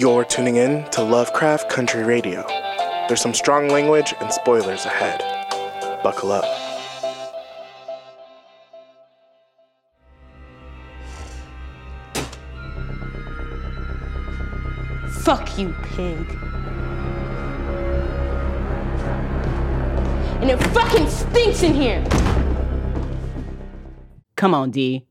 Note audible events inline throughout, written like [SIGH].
You're tuning in to Lovecraft Country Radio. There's some strong language and spoilers ahead. Buckle up. Fuck you, pig. And it fucking stinks in here. Come on, Dee.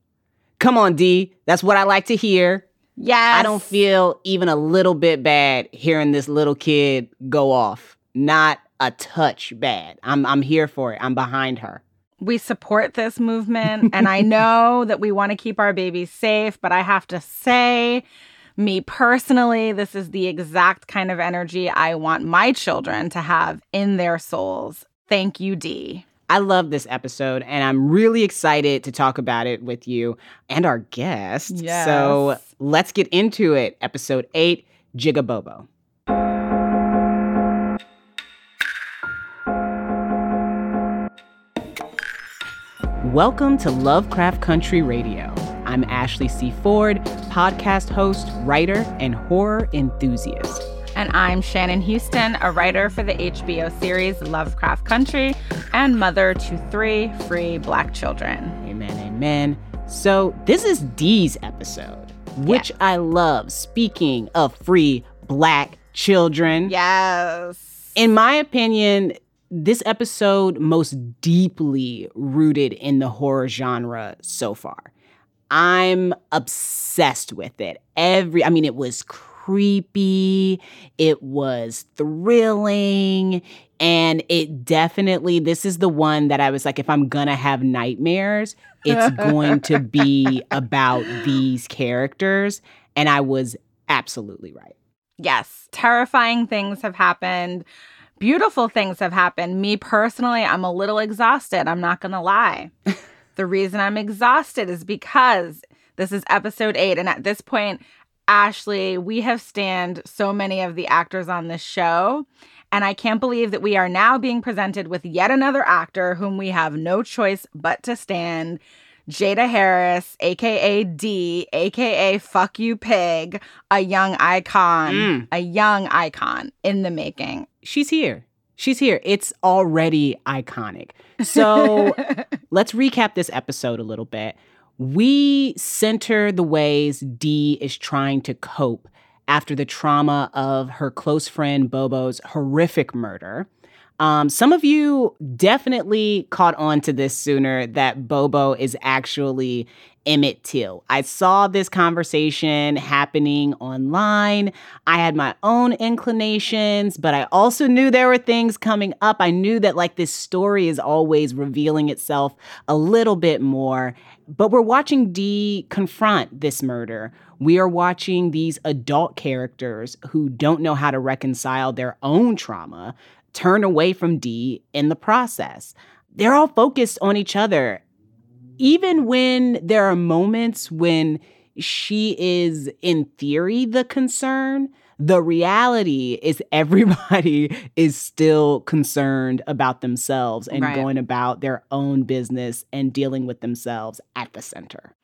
Come on, Dee. That's what I like to hear. Yes. I don't feel even a little bit bad hearing this little kid go off. Not a touch bad. I'm I'm here for it. I'm behind her. we support this movement and I [LAUGHS] know that we want to keep our babies safe, but I have to say me personally, this is the exact kind of energy I want my children to have in their souls. Thank you, Dee. I love this episode and I'm really excited to talk about it with you and our guest. Yes. So let's get into it. Episode 8, Jig-a-Bobo. Welcome to Lovecraft Country Radio. I'm Ashley C. Ford, podcast host, writer, and horror enthusiast. And I'm Shannon Houston, a writer for the HBO series Lovecraft Country and mother to three free black children. Amen, amen. So, this is Dee's episode, which Yes. I love. Speaking of free black children, Yes. in my opinion, this episode most deeply rooted in the horror genre so far. I'm obsessed with it. Every, I mean, it was creepy, it was thrilling, and it definitely, this is the one that I was like, if I'm gonna have nightmares, it's going to [LAUGHS] be about these characters. And I was absolutely right. Yes, terrifying things have happened. Beautiful things have happened. Me personally, I'm a little exhausted. I'm not going to lie. [LAUGHS] the reason I'm exhausted is because this is episode eight. And at this point, Ashley, we have stand so many of the actors on this show. And I can't believe that we are now being presented with yet another actor whom we have no choice but to stand. Jada Harris, aka Dee, aka Fuck You Pig, a young icon, Mm. a young icon in the making. she's here. She's here. It's already iconic. So [LAUGHS] let's recap this episode a little bit. We center the ways Dee is trying to cope after the trauma of her close friend Bobo's horrific murder. Um, some of you definitely caught on to this sooner that Bobo is actually Emmett Till. I saw this conversation happening online. I had my own inclinations, but I also knew there were things coming up. I knew that like this story is always revealing itself a little bit more. But we're watching Dee confront this murder. We are watching these adult characters who don't know how to reconcile their own trauma turn away from Dee in the process. They're all focused on each other. Even when there are moments when she is, in theory, the concern, the reality is everybody [LAUGHS] is still concerned about themselves and Right. going about their own business and dealing with themselves at the center.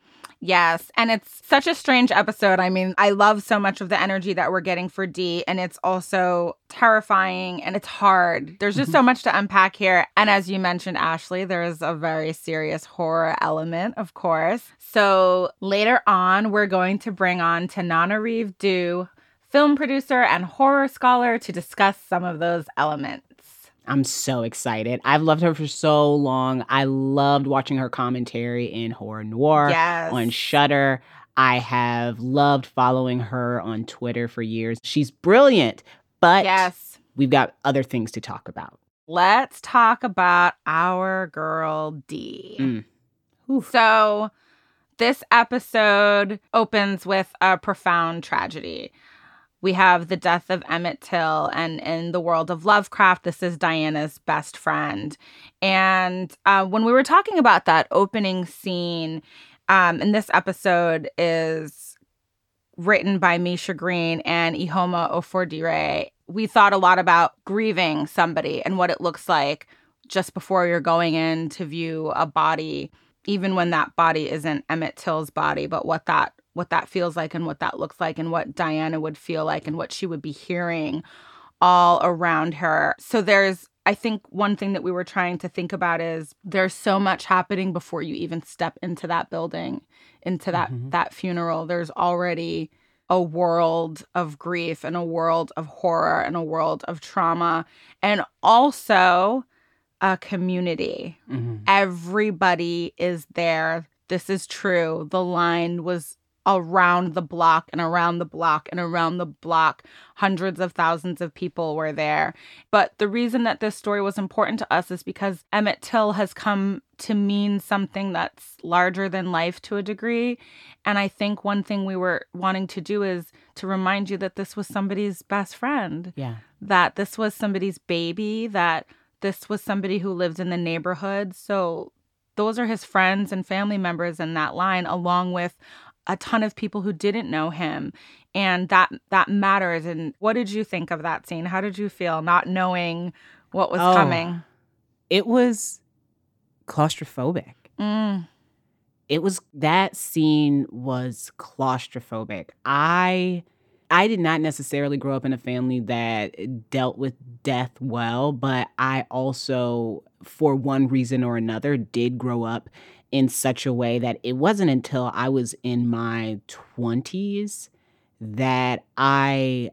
Yes. And it's such a strange episode. I mean, I love so much of the energy that we're getting for Dee, and it's also terrifying and it's hard. There's just mm-hmm. so much to unpack here. And as you mentioned, Ashley, there is a very serious horror element, of course. So later on, we're going to bring on Tananarive Due, film producer and horror scholar, to discuss some of those elements. I'm so excited. I've loved her for so long. I loved watching her commentary in Horror Noire Yes. on Shudder. I have loved following her on Twitter for years. She's brilliant, but Yes. we've got other things to talk about. Let's talk about our girl Dee. Mm. So, this episode opens with a profound tragedy. We have the death of Emmett Till, and in the world of Lovecraft, this is Diana's best friend. And uh, when we were talking about that opening scene, um, and this episode is written by Misha Green and Ihuoma Ofordire, we thought a lot about grieving somebody and what it looks like just before you're going in to view a body even when that body isn't Emmett Till's body, but what that what that feels like and what that looks like and what Diana would feel like and what she would be hearing all around her. So there's I think one thing that we were trying to think about is there's so much happening before you even step into that building, into that Mhm. that funeral. There's already a world of grief and a world of horror and a world of trauma and also a community. Mhm. Everybody is there. This is true. The line was around the block and around the block and around the block. Hundreds of thousands of people were there. But the reason that this story was important to us is because Emmett Till has come to mean something that's larger than life to a degree. And I think one thing we were wanting to do is to remind you that this was somebody's best friend Yeah. that this was somebody's baby, that this was somebody who lived in the neighborhood. So those are his friends and family members in that line, along with a ton of people who didn't know him. And that that matters. And what did you think of that scene? How did you feel not knowing what was Oh. coming? It was claustrophobic. Mm, it was that scene was claustrophobic i i did not necessarily grow up in a family that dealt with death well but i also for one reason or another did grow up in such a way that it wasn't until i was in my 20s that i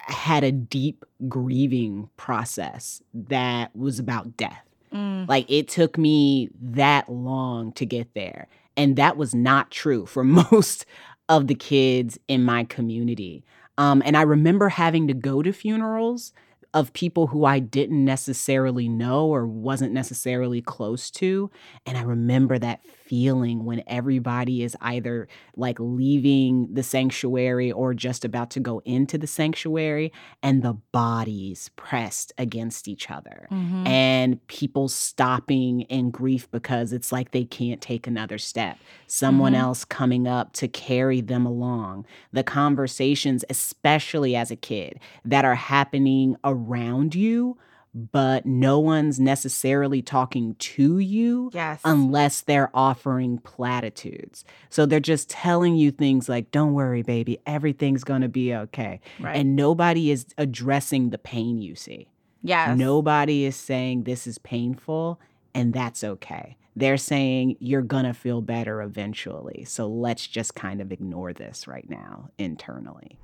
had a deep grieving process that was about death mm, like it took me that long to get there. And that was not true for [LAUGHS] most of the kids in my community. Um, and I remember having to go to funerals of people who I didn't necessarily know or wasn't necessarily close to. And I remember that feeling when everybody is either like leaving the sanctuary or just about to go into the sanctuary and the bodies pressed against each other mhm. and people stopping in grief because it's like they can't take another step. Someone Mhm. else coming up to carry them along. The conversations, especially as a kid, that are happening around you, but no one's necessarily talking to you Yes. unless they're offering platitudes. So they're just telling you things like, don't worry, baby, everything's going to be okay. right. And nobody is addressing the pain you see. yes. Nobody is saying this is painful and that's okay. They're saying you're going to feel better eventually. So let's just kind of ignore this right now internally.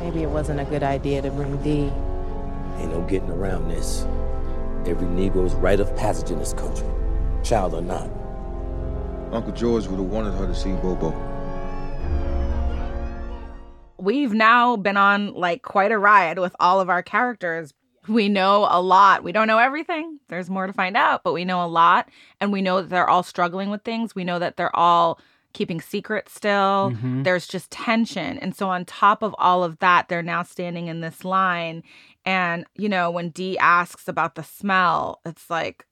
Maybe it wasn't a good idea to bring Dee. Ain't no getting around this. Every Negro's rite of passage in this country, child or not. Uncle George would have wanted her to see Bobo. we've now been on like quite a ride with all of our characters. We know a lot. We don't know everything. There's more to find out, but we know a lot. And we know that they're all struggling with things. We know that they're all keeping secrets still. Mhm. There's just tension. And so, on top of all of that, they're now standing in this line. And, you know, when Dee asks about the smell, it's like,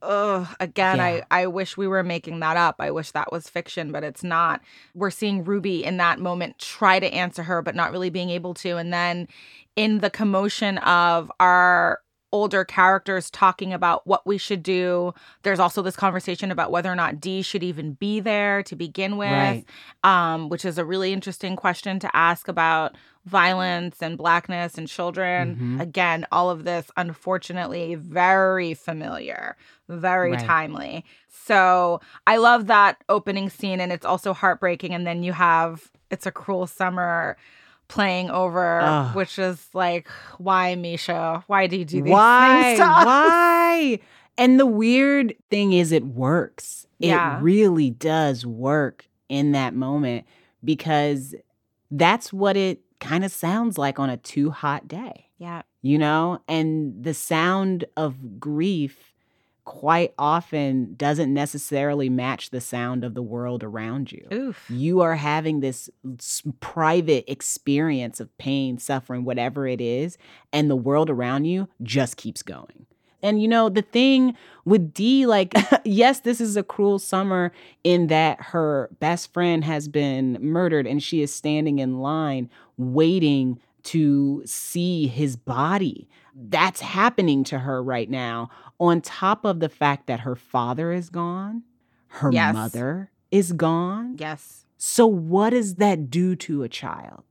Ugh, again, Yeah. I, I wish we were making that up. I wish that was fiction, but it's not. We're seeing Ruby in that moment try to answer her, but not really being able to. And then in the commotion of our older characters talking about what we should do, there's also this conversation about whether or not Dee should even be there to begin with, Right. um, which is a really interesting question to ask about violence and blackness and children. Mhm. Again, all of this, unfortunately, very familiar, very Right. timely. So I love that opening scene, and it's also heartbreaking. And then you have It's a Cruel Summer playing over, Ugh. which is like, why, Misha? Why do you do these Why? things to us? Why? And the weird thing is, it works. Yeah. It really does work in that moment because that's what it kind of sounds like on a too hot day, Yeah. you know? And the sound of grief quite often doesn't necessarily match the sound of the world around you Oof. you are having this private experience of pain, suffering, whatever it is, and the world around you just keeps going. And you know, the thing with Dee, like, [LAUGHS] yes, this is a cruel summer in that her best friend has been murdered and she is standing in line waiting to see his body. That's happening to her right now, on top of the fact that her father is gone Her Yes. mother is gone. Yes. So what does that do to a child?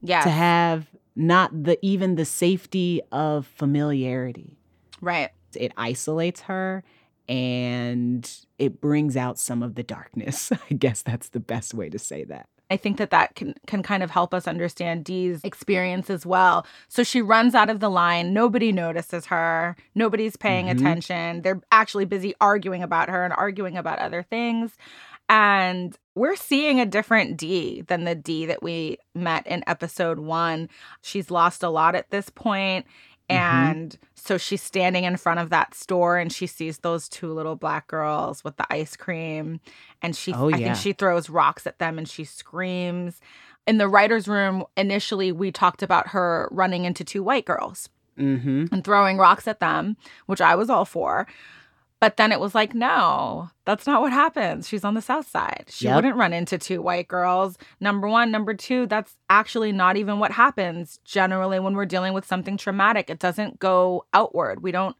Yes. To have not the even the safety of familiarity. right. It isolates her and it brings out some of the darkness. [LAUGHS] I guess that's the best way to say that. I think that that can can kind of help us understand Dee's experience as well. So she runs out of the line. Nobody notices her. Nobody's paying Mhm. attention. They're actually busy arguing about her and arguing about other things. And we're seeing a different Dee than the Dee that we met in episode one. She's lost a lot at this point, Mhm. And so she's standing in front of that store and she sees those two little black girls with the ice cream. And she, Oh, I think she throws rocks at them and she screams. In the writer's room, initially, we talked about her running into two white girls Mm-hmm. and throwing rocks at them, which I was all for. But then it was like, no, that's not what happens. She's on the south side. She Yep. wouldn't run into two white girls. Number one. Number two, that's actually not even what happens generally when we're dealing with something traumatic. It doesn't go outward. We don't,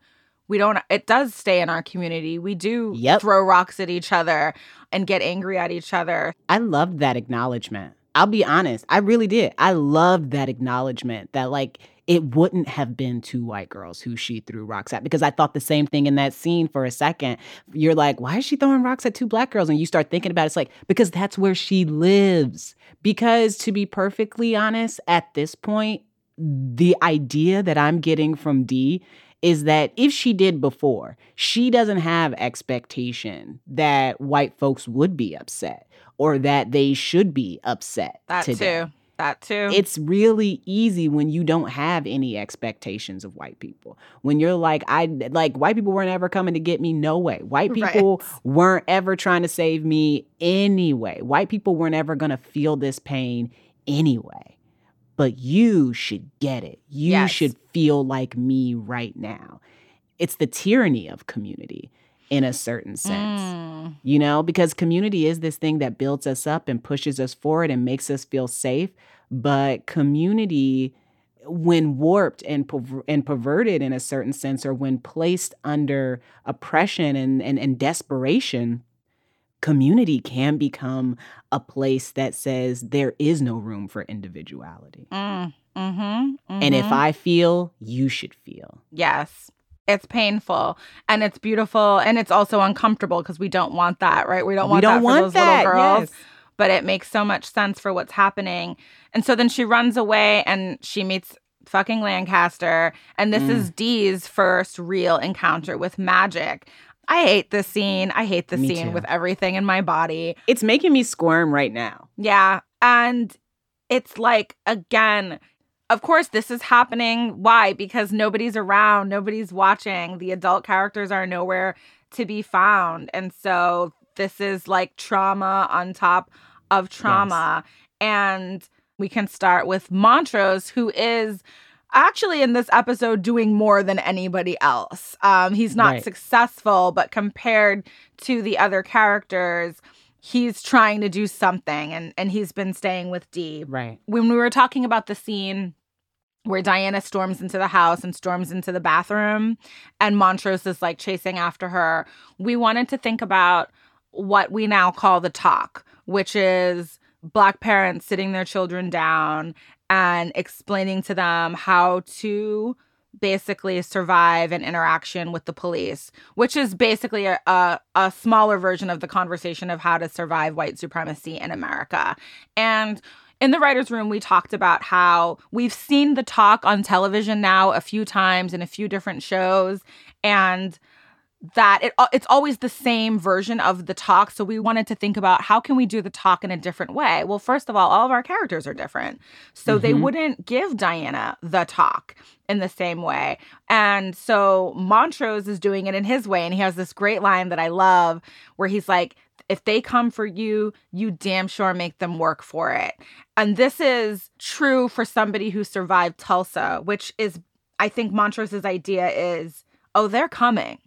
we don't, it does stay in our community. We do Yep. throw rocks at each other and get angry at each other. I loved that acknowledgement. I'll be honest, I really did. I loved that acknowledgement that like it wouldn't have been two white girls who she threw rocks at because I thought the same thing in that scene for a second. You're like, why is she throwing rocks at two black girls? And you start thinking about it, it's like because that's where she lives. Because to be perfectly honest, at this point, the idea that I'm getting from Dee is that if she did before, she doesn't have expectation that white folks would be upset or that they should be upset That today. too. That too. It's really easy when you don't have any expectations of white people. When you're like, I like white people weren't ever coming to get me, no way. White Right. people weren't ever trying to save me anyway. White people weren't ever gonna feel this pain anyway. But you should get it. You Yes. should feel like me right now. It's the tyranny of community in a certain sense Mm. you know, because community is this thing that builds us up and pushes us forward and makes us feel safe. But community, when warped and, perver- and perverted in a certain sense, or when placed under oppression and, and, and desperation, community can become a place that says there is no room for individuality. Mm. Mm-hmm. And if Mhm. I feel, you should feel. Yes. It's painful and it's beautiful and it's also uncomfortable because we don't want that, right? We don't want we don't that for want those that. little girls. yes. But it makes so much sense for what's happening. And so then she runs away and she meets fucking Lancaster. And this Mm. is Dee's first real encounter with magic. I hate this scene. I hate the scene too. with everything in my body. It's making me squirm right now. Yeah. And it's like, again, of course, this is happening. Why? Because nobody's around, nobody's watching. The adult characters are nowhere to be found. And so this is like trauma on top of trauma. And we can start with Montrose, who is actually in this episode doing more than anybody else. Um, he's not Right. successful, but compared to the other characters, he's trying to do something and, and he's been staying with Dee. Right. When we were talking about the scene where Diana storms into the house and storms into the bathroom and Montrose is like chasing after her, we wanted to think about what we now call the talk, which is black parents sitting their children down and explaining to them how to basically survive an interaction with the police, which is basically a, a, a smaller version of the conversation of how to survive white supremacy in America. And in the writer's room, we talked about how we've seen the talk on television now a few times in a few different shows. And that it it's always the same version of the talk so we wanted to think about how can we do the talk in a different way well first of all all of our characters are different so they Mhm. wouldn't give diana the talk in the same way and so montrose is doing it in his way and he has this great line that i love where he's like if they come for you, you damn sure make them work for it. And this is true for somebody who survived Tulsa, which is, I think Montrose's idea is, oh, they're coming.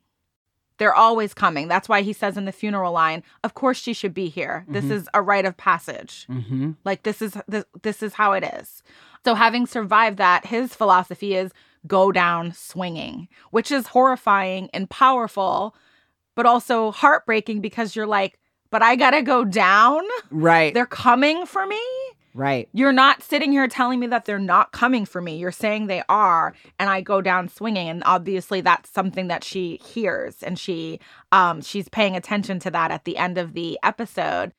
They're always coming. That's why he says in the funeral line, of course she should be here. This Mhm. is a rite of passage. Mm-hmm. Like this is this, this is how it is. So having survived that, his philosophy is go down swinging, which is horrifying and powerful but also heartbreaking because you're like, but I gotta go down. Right. They're coming for me. Right. You're not sitting here telling me that they're not coming for me. You're saying they are, and I go down swinging. And obviously, that's something that she hears, and she um she's paying attention to that at the end of the episode.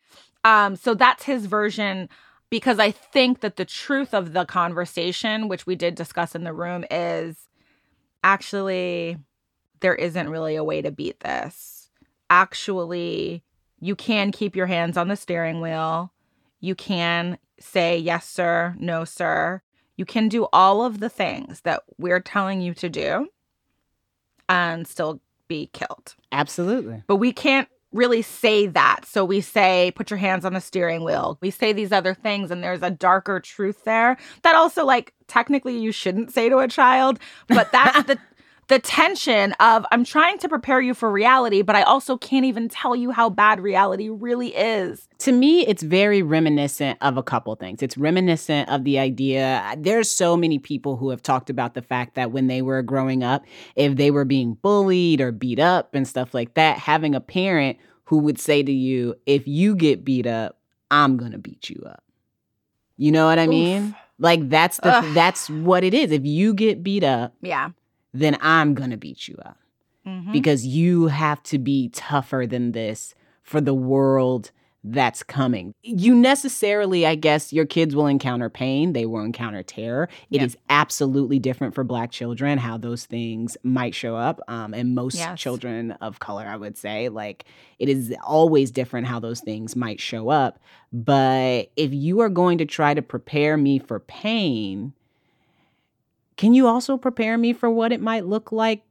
Um, so that's his version because I think that the truth of the conversation, which we did discuss in the room, is actually there isn't really a way to beat this. Actually, you can keep your hands on the steering wheel. You can say, yes, sir, no, sir. You can do all of the things that we're telling you to do and still be killed. Absolutely. But we can't really say that. So we say, put your hands on the steering wheel. We say these other things, and there's a darker truth there that also, like, technically you shouldn't say to a child, but that's [LAUGHS] the. The tension of I'm trying to prepare you for reality, but I also can't even tell you how bad reality really is. To me, it's very reminiscent of a couple things. It's reminiscent of the idea. There's so many people who have talked about the fact that when they were growing up, if they were being bullied or beat up and stuff like that, having a parent who would say to you, if you get beat up, I'm going to beat you up. You know what I mean? Like that's the Ugh. that's what it is. If you get beat up, Yeah. Then I'm going to beat you up Mhm. because you have to be tougher than this for the world that's coming. You necessarily, I guess, your kids will encounter pain, they will encounter terror. It is absolutely different for Black children how those things might show up. Um, and most Yes. children of color, I would say, like it is always different how those things might show up. But if you are going to try to prepare me for pain, can you also prepare me for what it might look like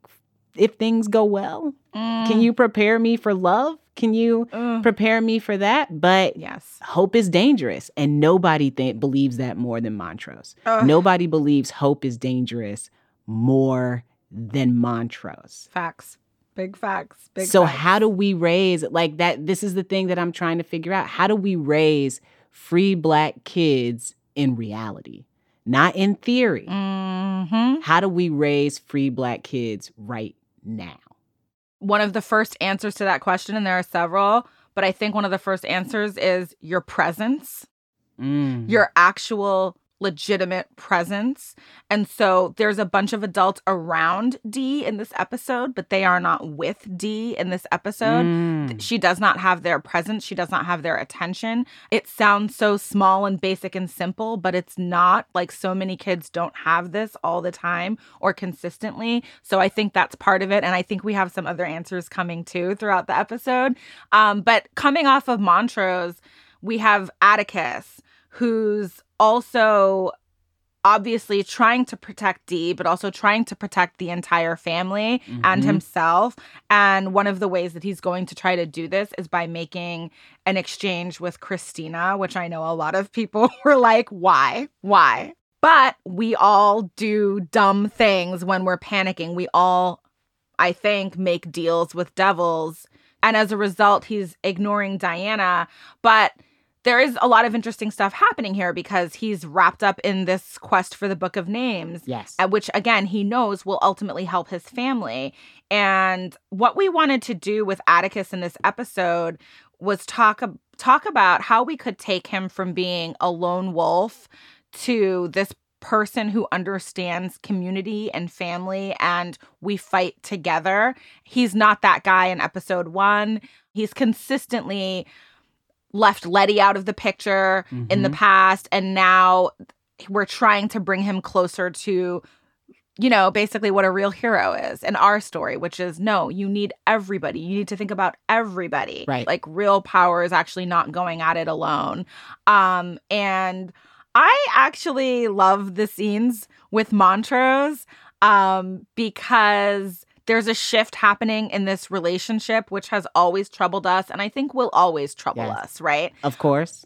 if things go well? Can Mm, you prepare me for love? Can you ugh. prepare me for that? But yes. hope is dangerous, and nobody th- believes that more than Montrose. Ugh. Nobody believes hope is dangerous more than Montrose. Facts. Big facts. Big so facts. how do we raise like that? This is the thing that I'm trying to figure out. How do we raise free black kids in reality, not in theory? Mhm. How do we raise free black kids right now? One of the first answers to that question, and there are several, but I think one of the first answers is your presence. Mm. your actual legitimate presence. And so there's a bunch of adults around Dee in this episode, but they are not with Dee in this episode. Mm. She does not have their presence. She does not have their attention. It sounds so small and basic and simple, but it's not. Like so many kids don't have this all the time or consistently. So I think that's part of it. And I think we have some other answers coming too throughout the episode. Um, but coming off of Montrose, we have Atticus, who's also obviously trying to protect Dee, but also trying to protect the entire family and Mhm. himself. And one of the ways that he's going to try to do this is by making an exchange with Christina, which I know a lot of people [LAUGHS] were like, why? Why? But we all do dumb things when we're panicking. We all, I think, make deals with devils. And as a result, he's ignoring Diana. But there is a lot of interesting stuff happening here because he's wrapped up in this quest for the book of names Yes. which again he knows will ultimately help his family. And what we wanted to do with atticus in this episode was talk talk about how we could take him from being a lone wolf to this person who understands community and family and we fight together. He's not that guy in episode 1 he's consistently left leti out of the picture in the Mhm. past and now we're trying to bring him closer to you know basically what a real hero is in our story which is no you need everybody you need to think about everybody Right. like real power is actually not going at it alone um and i actually love the scenes with montrose um because there's a shift happening in this relationship which has always troubled us and i think will always trouble Yes. us right Of course,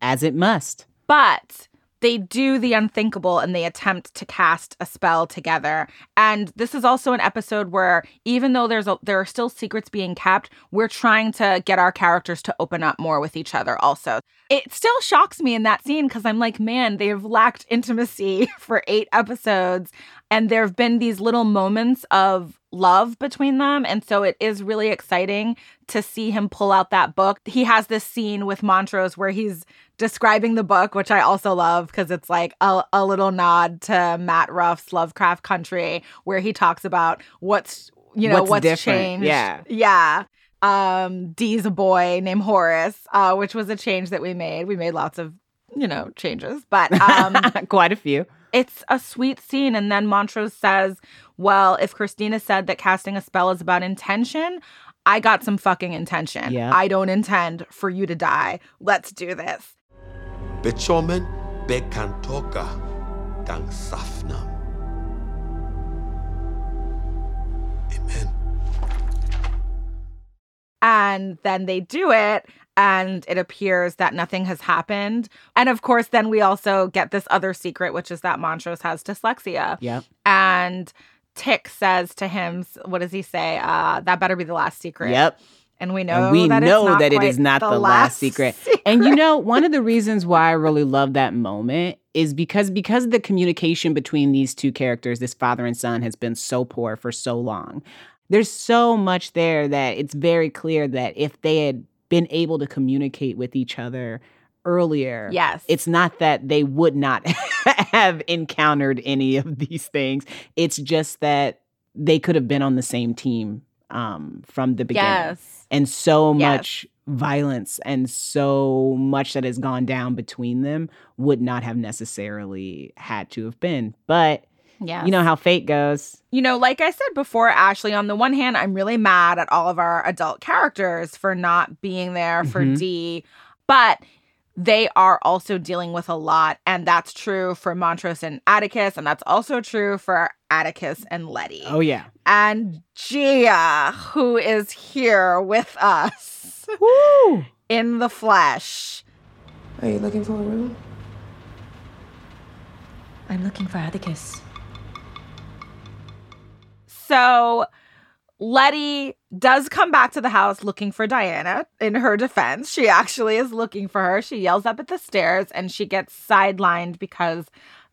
as it must. but they do the unthinkable and they attempt to cast a spell together. And this is also an episode where even though there's a, there are still secrets being kept, we're trying to get our characters to open up more with each other also. It still shocks me in that scene cuz I'm like, man, they've lacked intimacy [LAUGHS] for 8 episodes And there have been these little moments of love between them. And so it is really exciting to see him pull out that book. He has this scene with Montrose where he's describing the book, which I also love because it's like a, a little nod to Matt Ruff's Lovecraft Country, where he talks about what's you know What's what's, different, changed. yeah. yeah. Um, Dee's a boy named Horace, uh, which was a change that we made. We made lots of you know changes, but um, [LAUGHS] Quite a few. It's a sweet scene. And then Montrose says, Well, if Christina said that casting a spell is about intention, I got some fucking intention. Yeah. I don't intend for you to die. Let's do this. Bechomen bekantoka kang safnam. Amen. And then they do it. And it appears that nothing has happened. And of course, then we also get this other secret, which is that Montrose has dyslexia. Yeah. And Tick says to him, What does he say? Uh, that better be the last secret. Yep. And we know and we that, know that it is not the, last secret. And you know, one of the reasons why I really love that moment is because because the communication between these two characters, this father and son, has been so poor for so long. There's so much there that it's very clear that if they had been able to communicate with each other earlier, Yes. it's not that they would not [LAUGHS] have encountered any of these things. It's just that they could have been on the same team um, from the beginning Yes. and so Yes. much violence and so much that has gone down between them would not have necessarily had to have been. But Yeah. you know how fate goes. You know, like I said before, Ashley, on the one hand, I'm really mad at all of our adult characters for not being there for Mhm. Dee, but they are also dealing with a lot. And that's true for Montrose and Atticus, and that's also true for Atticus and Leti. Oh yeah. And Ji-Ah, who is here with us Woo! in the flesh. Are you looking for a room? I'm looking for Atticus. So Leti does come back to the house looking for Diana. In her defense, she actually is looking for her. She yells up at the stairs and she gets sidelined because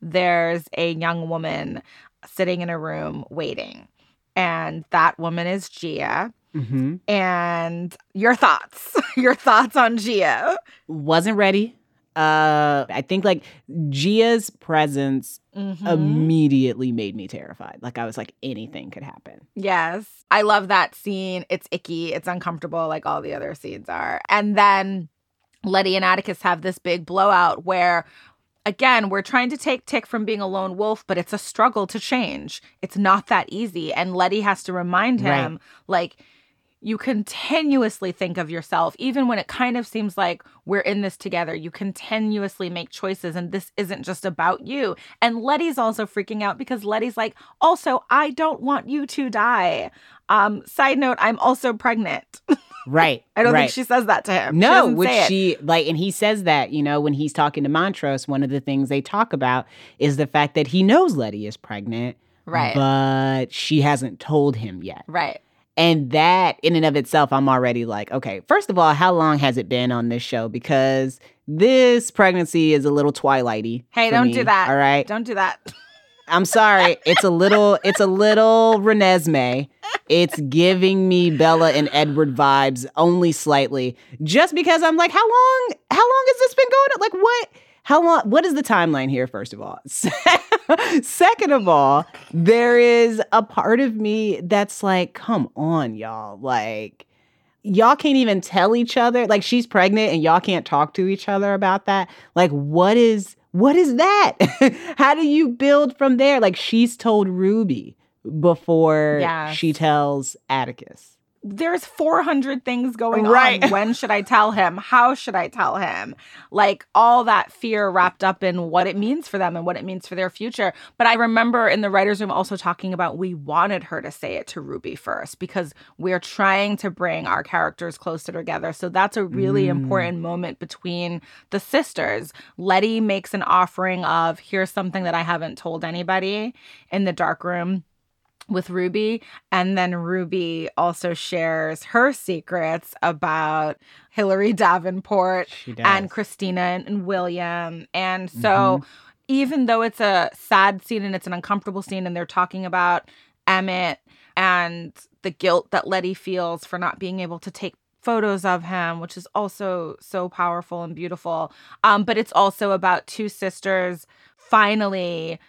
there's a young woman sitting in a room waiting. And that woman is Ji-Ah. hmm And your thoughts, [LAUGHS] your thoughts on Ji-Ah. Wasn't ready. Uh, I think like Ji-Ah's presence Mhm. immediately made me terrified. Like I was like anything could happen. Yes. I love that scene. It's icky, it's uncomfortable, like all the other scenes are. And then Leti and Atticus have this big blowout where, again, we're trying to take Tick from being a lone wolf, but it's a struggle to change. It's not that easy. And Leti has to remind Right. him, like, you continuously think of yourself, even when it kind of seems like we're in this together. You continuously make choices, and this isn't just about you. And Leti's also freaking out because Leti's like, also, I don't want you to die. Um, side note, I'm also pregnant. [LAUGHS] Right. I don't right. think she says that to him. No, doesn't which she like, and he says that, you know, when he's talking to Montrose, one of the things they talk about is the fact that he knows Leti is pregnant, Right. But she hasn't told him yet. Right. And that, in and of itself, I'm already like, okay, first of all, how long has it been on this show? Because this pregnancy is a little twilighty. Hey, don't me, do that. All right. Don't do that. [LAUGHS] I'm sorry. It's a little, it's a little Renesmee. It's giving me Bella and Edward vibes only slightly. Just because I'm like, how long, how long has this been going on? Like what? How long? What is the timeline here, first of all? [LAUGHS] Second of all, there is a part of me that's like, come on, y'all. Like, y'all can't even tell each other. Like, she's pregnant and y'all can't talk to each other about that. Like, what is what is that? [LAUGHS] How do you build from there? Like, she's told Ruby before Yes. she tells Atticus. There's 400 things going Right. on. [LAUGHS] When should I tell him? How should I tell him? Like all that fear wrapped up in what it means for them and what it means for their future. But I remember in the writer's room also talking about we wanted her to say it to Ruby first because we're trying to bring our characters closer together. So that's a really Mm. important moment between the sisters. Leti makes an offering of here's something that I haven't told anybody in the dark room with Ruby. And then Ruby also shares her secrets about Hillary Davenport and Christina and William. And so even though it's a sad scene and it's an uncomfortable scene and they're talking about Emmett and the guilt that Leti feels for not being able to take photos of him, which is also so powerful and beautiful. Um, but it's also about two sisters finally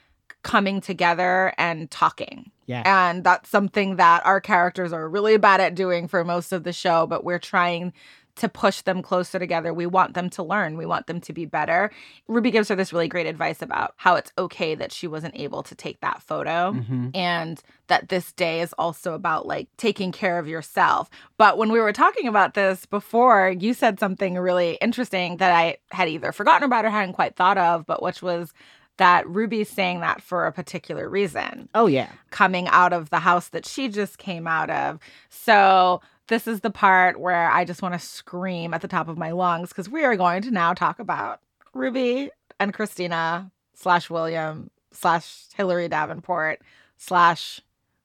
coming together and talking. Yeah. And that's something that our characters are really bad at doing for most of the show, but we're trying to push them closer together. We want them to learn. We want them to be better. Ruby gives her this really great advice about how it's okay that she wasn't able to take that photo Mm-hmm. and that this day is also about like taking care of yourself. But when we were talking about this before, you said something really interesting that I had either forgotten about or hadn't quite thought of, but which was that Ruby's saying that for a particular reason Oh yeah. coming out of the house that she just came out of. So this is the part where I just want to scream at the top of my lungs because we are going to now talk about Ruby and Christina slash William slash Hillary Davenport slash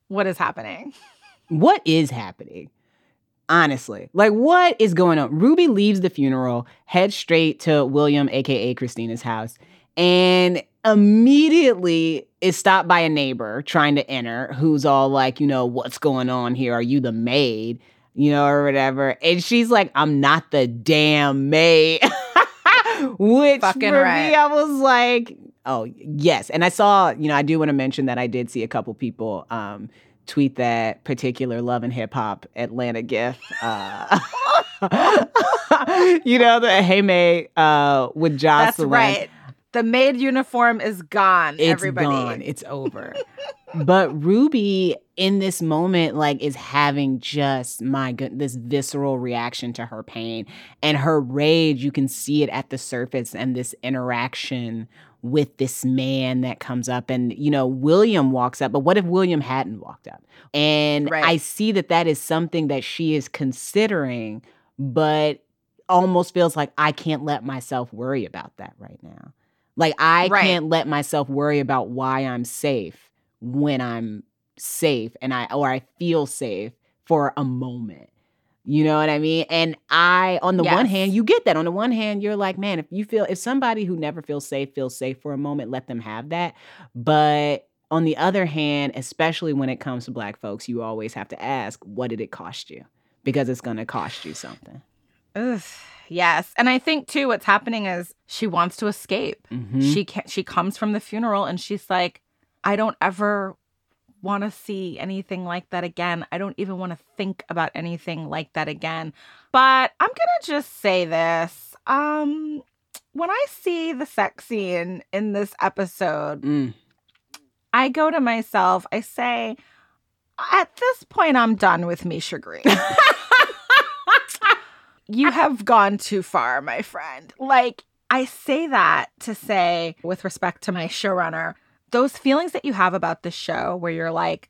what is happening. [LAUGHS] What is happening? Honestly, like what is going on? Ruby leaves the funeral, heads straight to William, aka Christina's house, and immediately is stopped by a neighbor trying to enter who's all like, you know, what's going on here? Are you the maid? You know, or whatever. And she's like, I'm not the damn maid. [LAUGHS] Which Fucking for right. me, I was like, oh, yes. And I saw, you know, I do want to mention that I did see a couple people um, tweet that particular Love and Hip Hop Atlanta gif. Uh, [LAUGHS] you know, the Hey May uh, with That's right. The maid uniform is gone, It's everybody. gone. It's over. but Ruby in this moment like is having just my good this visceral reaction to her pain and her rage you can see it at the surface and this interaction with this man that comes up and you know William walks up but what if William hadn't walked up and Right. I see that that is something that she is considering but almost feels like I can't let myself worry about that right now like I Right. can't let myself worry about why I'm safe when I'm safe and I or I feel safe for a moment. You know what I mean? And I on the one hand, you get that. On the one hand, you're like, man, if you feel if somebody who never feels safe feels safe for a moment, let them have that. But on the other hand, especially when it comes to black folks, you always have to ask, what did it cost you? Because it's going to cost you something. Ugh, yes, and I think too, what's happening is she wants to escape. Mhm. She can She comes from the funeral, and she's like, "I don't ever want to see anything like that again. I don't even want to think about anything like that again." But I'm gonna just say this: um, when I see the sex scene in this episode, Mm. I go to myself. I say, "At this point, I'm done with Misha Green." [LAUGHS] you have gone too far, my friend. Like, I say that to say, with respect to my showrunner, those feelings that you have about this show where you're like,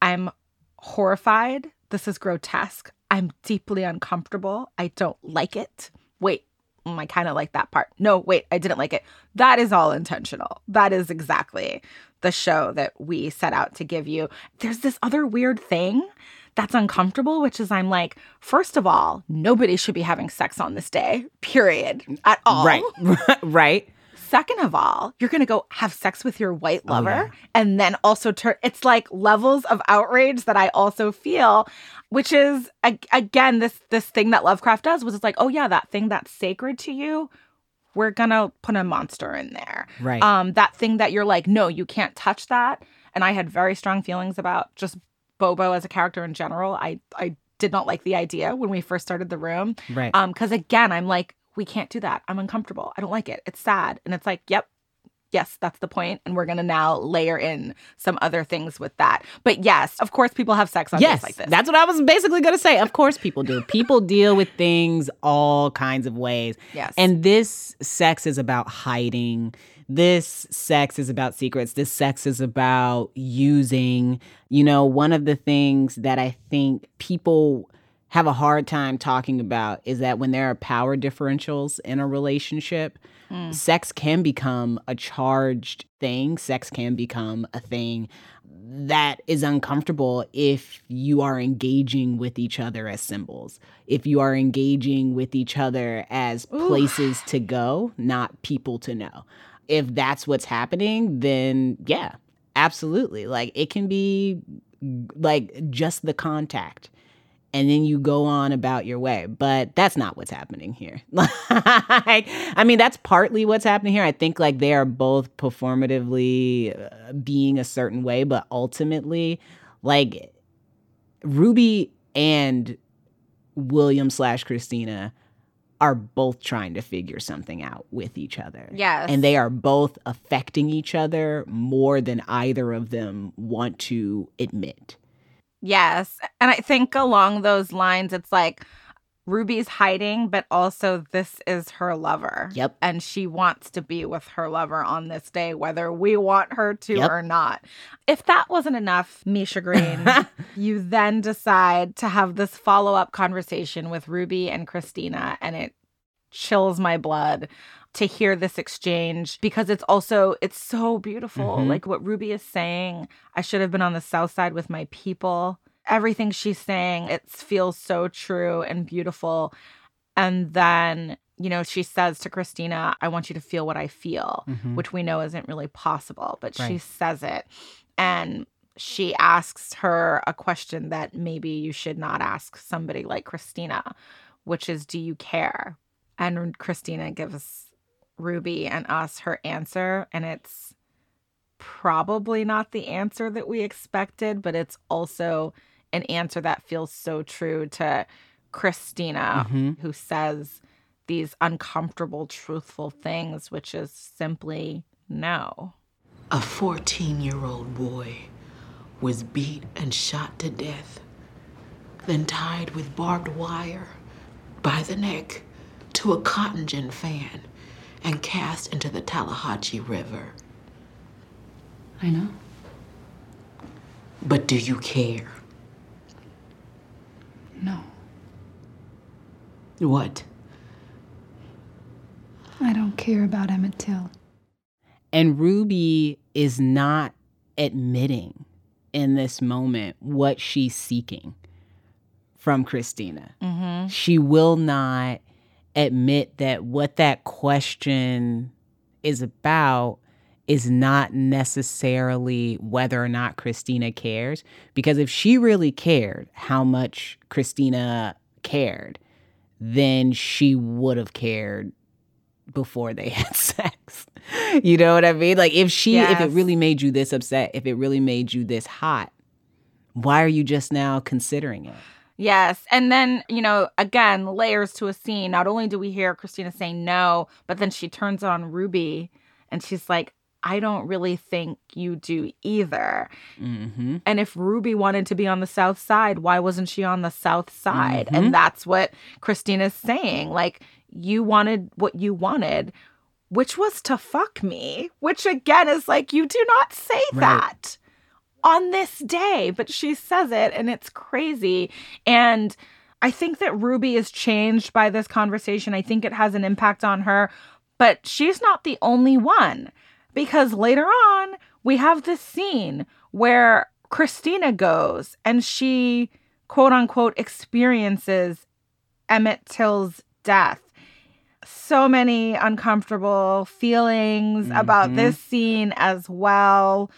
I'm horrified. This is grotesque. I'm deeply uncomfortable. I don't like it. Wait, mm, I kind of like that part. No, wait, I didn't like it. That is all intentional. That is exactly the show that we set out to give you. There's this other weird thing that's uncomfortable, which is I'm like, first of all, nobody should be having sex on this day, period, at all. Right. [LAUGHS] right. Second of all, you're going to go have sex with your white Oh, lover yeah. and then also turn. It's like levels of outrage that I also feel, which is ag- again this this thing that Lovecraft does was it's like, oh yeah, that thing that's sacred to you, we're gonna put a monster in there. Right. Um, that thing that you're like, no, you can't touch that. And I had very strong feelings about just Bobo as a character in general. I I did not like the idea when we first started the room. Right. Um, because again, I'm like, we can't do that. I'm uncomfortable. I don't like it. It's sad. And it's like, yep, yes, that's the point. And we're gonna now layer in some other things with that. But yes, of course, people have sex on yes, days like this. that's what I was basically going to say. Of course, people do. People deal with things all kinds of ways. Yes. And this sex is about hiding. This sex is about secrets. This sex is about using. You know, one of the things that I think people have a hard time talking about is that when there are power differentials in a relationship, Mm. sex can become a charged thing. Sex can become a thing that is uncomfortable if you are engaging with each other as symbols, if you are engaging with each other as places to go, not people to know. if that's what's happening, then yeah, absolutely. Like it can be like just the contact and then you go on about your way. But that's not what's happening here. [LAUGHS] like, I mean, that's partly what's happening here. I think like they are both performatively uh, being a certain way, but ultimately, like Ruby and William slash Christina are both trying to figure something out with each other. Yes. And they are both affecting each other more than either of them want to admit. Yes. And I think along those lines, it's like Ruby's hiding, but also this is her lover. Yep. And she wants to be with her lover on this day, whether we want her to Yep. or not. If that wasn't enough, Misha Green, [LAUGHS] you then decide to have this follow up conversation with Ruby and Christina, and it chills my blood to hear this exchange because it's also it's so beautiful. Mhm. like what ruby is saying i should have been on the south side with my people. Everything she's saying it feels so true and beautiful. And then you know she says to christina i want you to feel what i feel Mhm. which we know isn't really possible but she says it. And she asks her a question that maybe you should not ask somebody like christina which is do you care? And christina gives ruby and us her answer and it's probably not the answer that we expected but it's also an answer that feels so true to christina Mhm. who says these uncomfortable truthful things which is simply no A 14 year old boy was beat and shot to death, then tied with barbed wire by the neck to a cotton gin fan and cast into the Tallahatchie River. I know. But do you care? No, What? I don't care about Emmett Till. And Ruby is not admitting in this moment what she's seeking from Christina. mm-hmm. She will not admit that what that question is about is not necessarily whether or not Christina cares. Because if she really cared how much Christina cared, then she would have cared before they [LAUGHS] had sex. You know what I mean? Like if she if it really made you this upset, if it really made you this hot, why are you just now considering it? Yes. And then, you know, again, layers to a scene. Not only do we hear Christina saying no, but then she turns on Ruby and she's like, I don't really think you do either. Mm-hmm. And if Ruby wanted to be on the south side, why wasn't she on the south side? Mhm. And that's what Christina's saying. Like, you wanted what you wanted, which was to fuck me, which again is like, you do not say Right. that on this day, but she says it and it's crazy. And I think that Ruby is changed by this conversation. I think it has an impact on her, but she's not the only one because later on we have this scene where Christina goes and she quote unquote experiences Emmett Till's death. So many uncomfortable feelings about Mhm. this scene as well.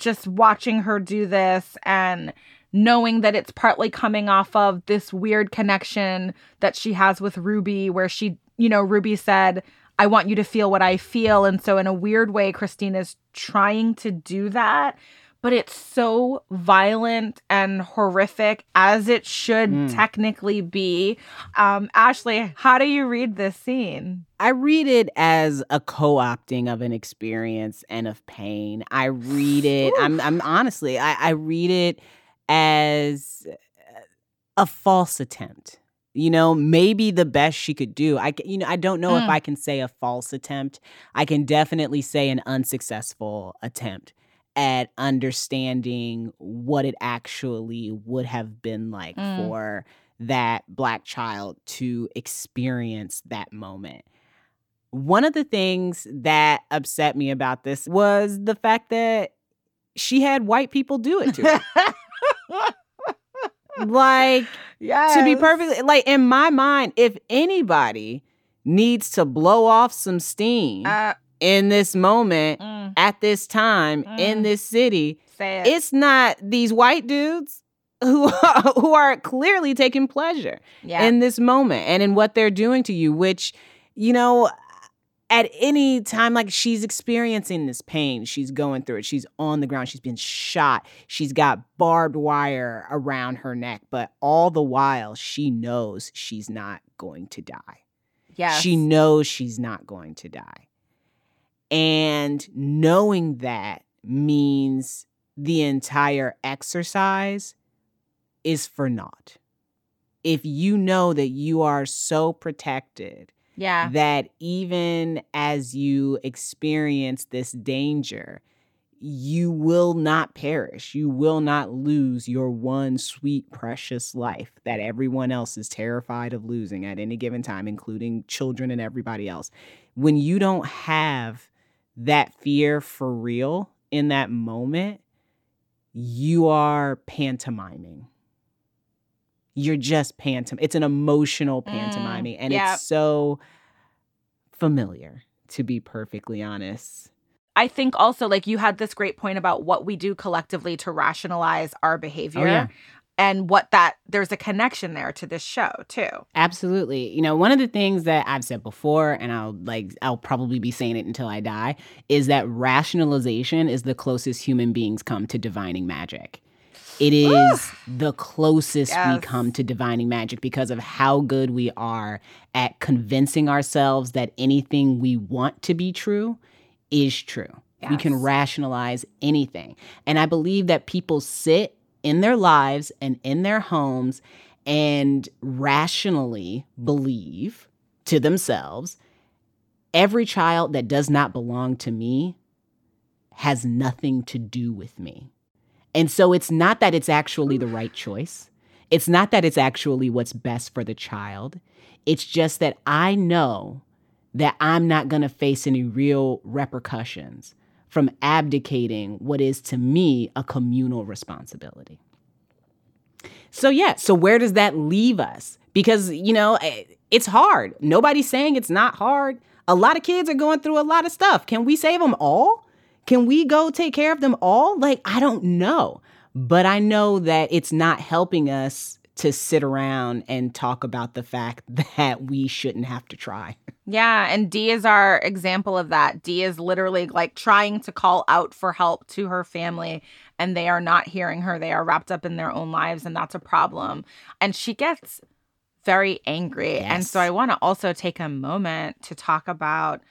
Just watching her do this and knowing that it's partly coming off of this weird connection that she has with Ruby, where she, you know, Ruby said, I want you to feel what I feel. And so, in a weird way, Christina's trying to do that, but it's so violent and horrific as it should Mm. technically be. Um, Ashley, how do you read this scene? I read it as a co-opting of an experience and of pain. I read it. I'm. I'm honestly. I, I read it as a false attempt. You know, maybe the best she could do. I. You know, I don't know if Mm. I can say a false attempt. I can definitely say an unsuccessful attempt at understanding what it actually would have been like Mm. for that black child to experience that moment. One of the things that upset me about this was the fact that she had white people do it to her. like, [LAUGHS] yes. to be perfectly, like, in my mind, if anybody needs to blow off some steam, Uh, in this moment, Mm. at this time, in this city, it. it's not these white dudes who [LAUGHS] who are clearly taking pleasure Yeah. in this moment and in what they're doing to you which you know at any time like she's experiencing this pain she's going through it she's on the ground she's been shot she's got barbed wire around her neck but all the while she knows she's not going to die yes. she knows she's not going to die. And knowing that means the entire exercise is for naught. If you know that you are so protected yeah. that even as you experience this danger, you will not perish. You will not lose your one sweet, precious life that everyone else is terrified of losing at any given time, including children and everybody else. When you don't have that fear for real in that moment, you are pantomiming. You're just pantom. It's an emotional mm, pantomiming, and yep. it's so familiar, to be perfectly honest. I think also like you had this great point about what we do collectively to rationalize our oh, behavior. yeah. And what that there's a connection there to this show too. Absolutely. You know, one of the things that I've said before, and I'll like, I'll probably be saying it until I die, is that rationalization is the closest human beings come to divining magic. It is the closest we come to divining magic because of how good we are at convincing ourselves that anything we want to be true is true. We can rationalize anything. And I believe that people sit in their lives and in their homes and rationally believe to themselves every child that does not belong to me has nothing to do with me. And so it's not that it's actually the right choice. It's not that it's actually what's best for the child. It's just that I know that I'm not going to face any real repercussions from abdicating what is to me a communal responsibility. So, yeah, so where does that leave us? Because, you know, eh, it's hard. Nobody's saying it's not hard. A lot of kids are going through a lot of stuff. Can we save them all? Can we go take care of them all? Like, I don't know. But I know that it's not helping us to sit around and talk about the fact [LAUGHS] that we shouldn't have to try. Yeah, and Dee is our example of that. Dee is literally like trying to call out for help to her family, and they are not hearing her. They are wrapped up in their own lives, and that's a problem. And she gets very angry. And so I want to also take a moment to talk about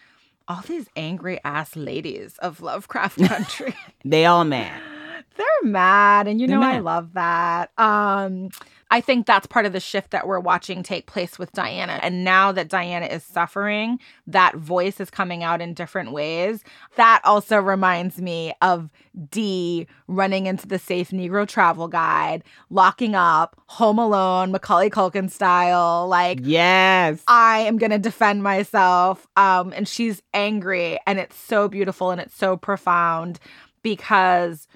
all these angry ass ladies of Lovecraft [LAUGHS] Country. They all mad. [LAUGHS] They're mad, and you They're know I love that. Um, I think that's part of the shift that we're watching take place with Diana. And now that Diana is suffering, that voice is coming out in different ways. That also reminds me of Dee running into the Safe Negro Travel Guide, locking up, Home Alone, Macaulay Culkin style, like Yes. I am going to defend myself. Um, and she's angry. And it's so beautiful and it's so profound because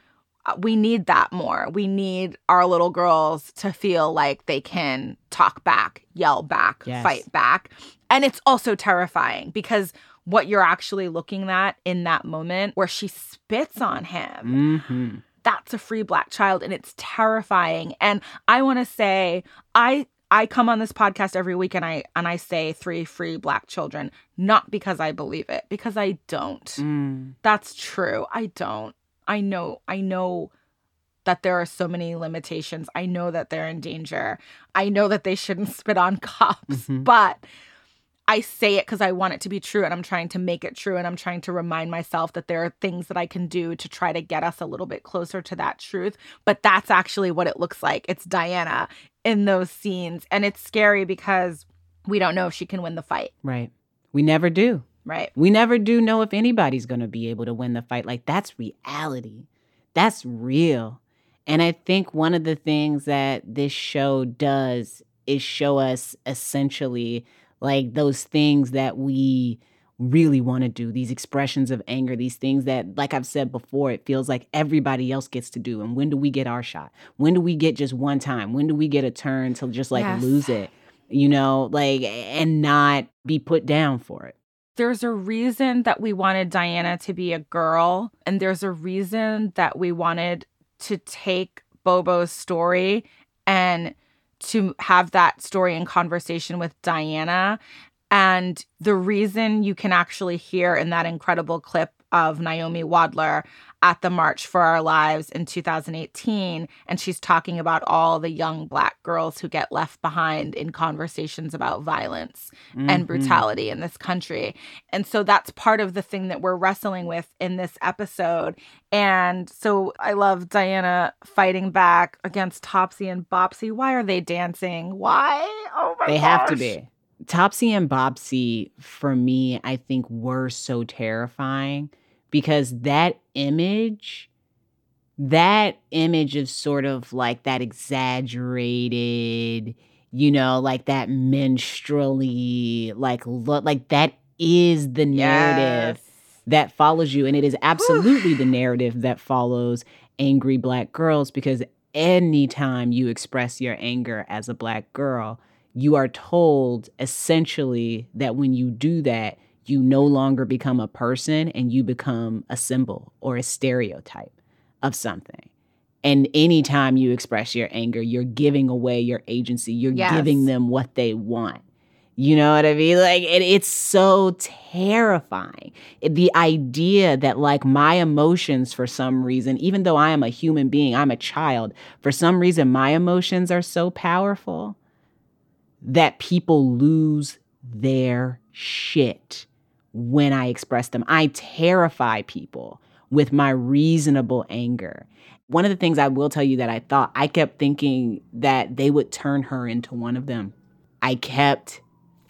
we need that more. We need our little girls to feel like they can talk back, yell back, Yes. fight back. And it's also terrifying because what you're actually looking at in that moment where she spits on him hmm that's a free black child and it's terrifying and i want to say i i come on this podcast every week and i and i say three free black children not because i believe it because i don't Mm. that's true i don't i know i know that there are so many limitations i know that they're in danger i know that they shouldn't [LAUGHS] spit on cops Mhm. but I say it because I want it to be true and I'm trying to make it true and I'm trying to remind myself that there are things that I can do to try to get us a little bit closer to that truth. But that's actually what it looks like. It's Diana in those scenes. And it's scary because we don't know if she can win the fight, Right. We never do. Right? We never do know if anybody's going to be able to win the fight. Like, that's reality. That's real. And I think one of the things that this show does is show us essentially like those things that we really want to do, these expressions of anger, these things that, like I've said before, it feels like everybody else gets to do. And when do we get our shot? When do we get just one time? When do we get a turn to just like Yes. lose it? You know, like, and not be put down for it. There's a reason that we wanted Diana to be a girl, and there's a reason that we wanted to take Bobo's story and to have that story in conversation with Diana. And the reason you can actually hear in that incredible clip of Naomi Wadler at the March for Our Lives in 2018. And she's talking about all the young Black girls who get left behind in conversations about violence mm-hmm. and brutality in this country. And so that's part of the thing that we're wrestling with in this episode. And so I love Diana fighting back against Topsy and Bopsy. Why are they dancing? Why? Oh my They gosh. have to be. Topsy and Bopsy, for me, I think were so terrifying because that image that image of sort of like that exaggerated you know like that minstrelly like look like that is the narrative yes. that follows you and it is absolutely the [SIGHS] narrative that follows angry black girls because anytime you express your anger as a black girl you are told essentially that when you do that you no longer become a person and you become a symbol or a stereotype of something. And anytime you express your anger, you're giving away your agency. You're yes. giving them what they want. You know what I mean? Like, it, it's so terrifying. It, the idea that, like, my emotions, for some reason, even though I am a human being, I'm a child, for some reason, my emotions are so powerful that people lose their shit when I express them. I terrify people with my reasonable anger. One of the things I will tell you that I thought, I kept thinking that they would turn her into one of them. I kept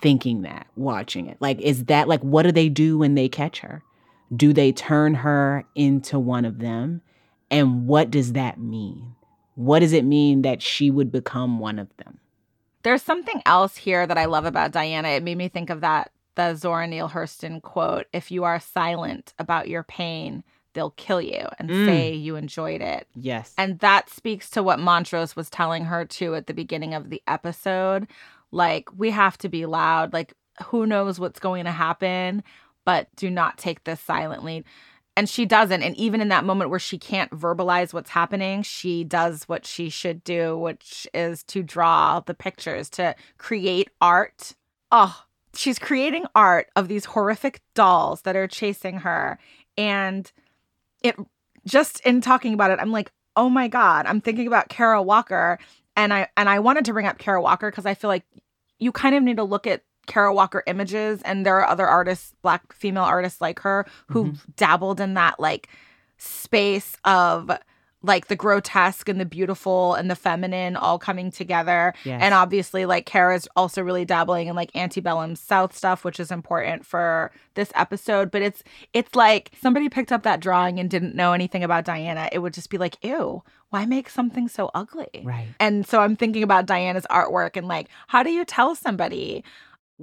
thinking that watching it. Like, is that like, what do they do when they catch her? Do they turn her into one of them? And what does that mean? What does it mean that she would become one of them? There's something else here that I love about Diana. It made me think of that the Zora Neale Hurston quote If you are silent about your pain, they'll kill you and mm. say you enjoyed it. Yes. And that speaks to what Montrose was telling her too at the beginning of the episode. Like, we have to be loud. Like, who knows what's going to happen, but do not take this silently. And she doesn't. And even in that moment where she can't verbalize what's happening, she does what she should do, which is to draw the pictures, to create art. Oh, she's creating art of these horrific dolls that are chasing her. And it just in talking about it i'm like oh my god i'm thinking about kara walker. And i and i wanted to bring up kara walker because i feel like you kind of need to look at kara walker images. And there are other artists black female artists like her who mm-hmm. dabbled in that like space of like the grotesque and the beautiful and the feminine all coming together. Yes. And obviously, like Kara's also really dabbling in like antebellum South stuff, which is important for this episode. But it's it's like somebody picked up that drawing and didn't know anything about Diana. It would just be like, ew, why make something so ugly? Right. And so I'm thinking about Diana's artwork and like, how do you tell somebody?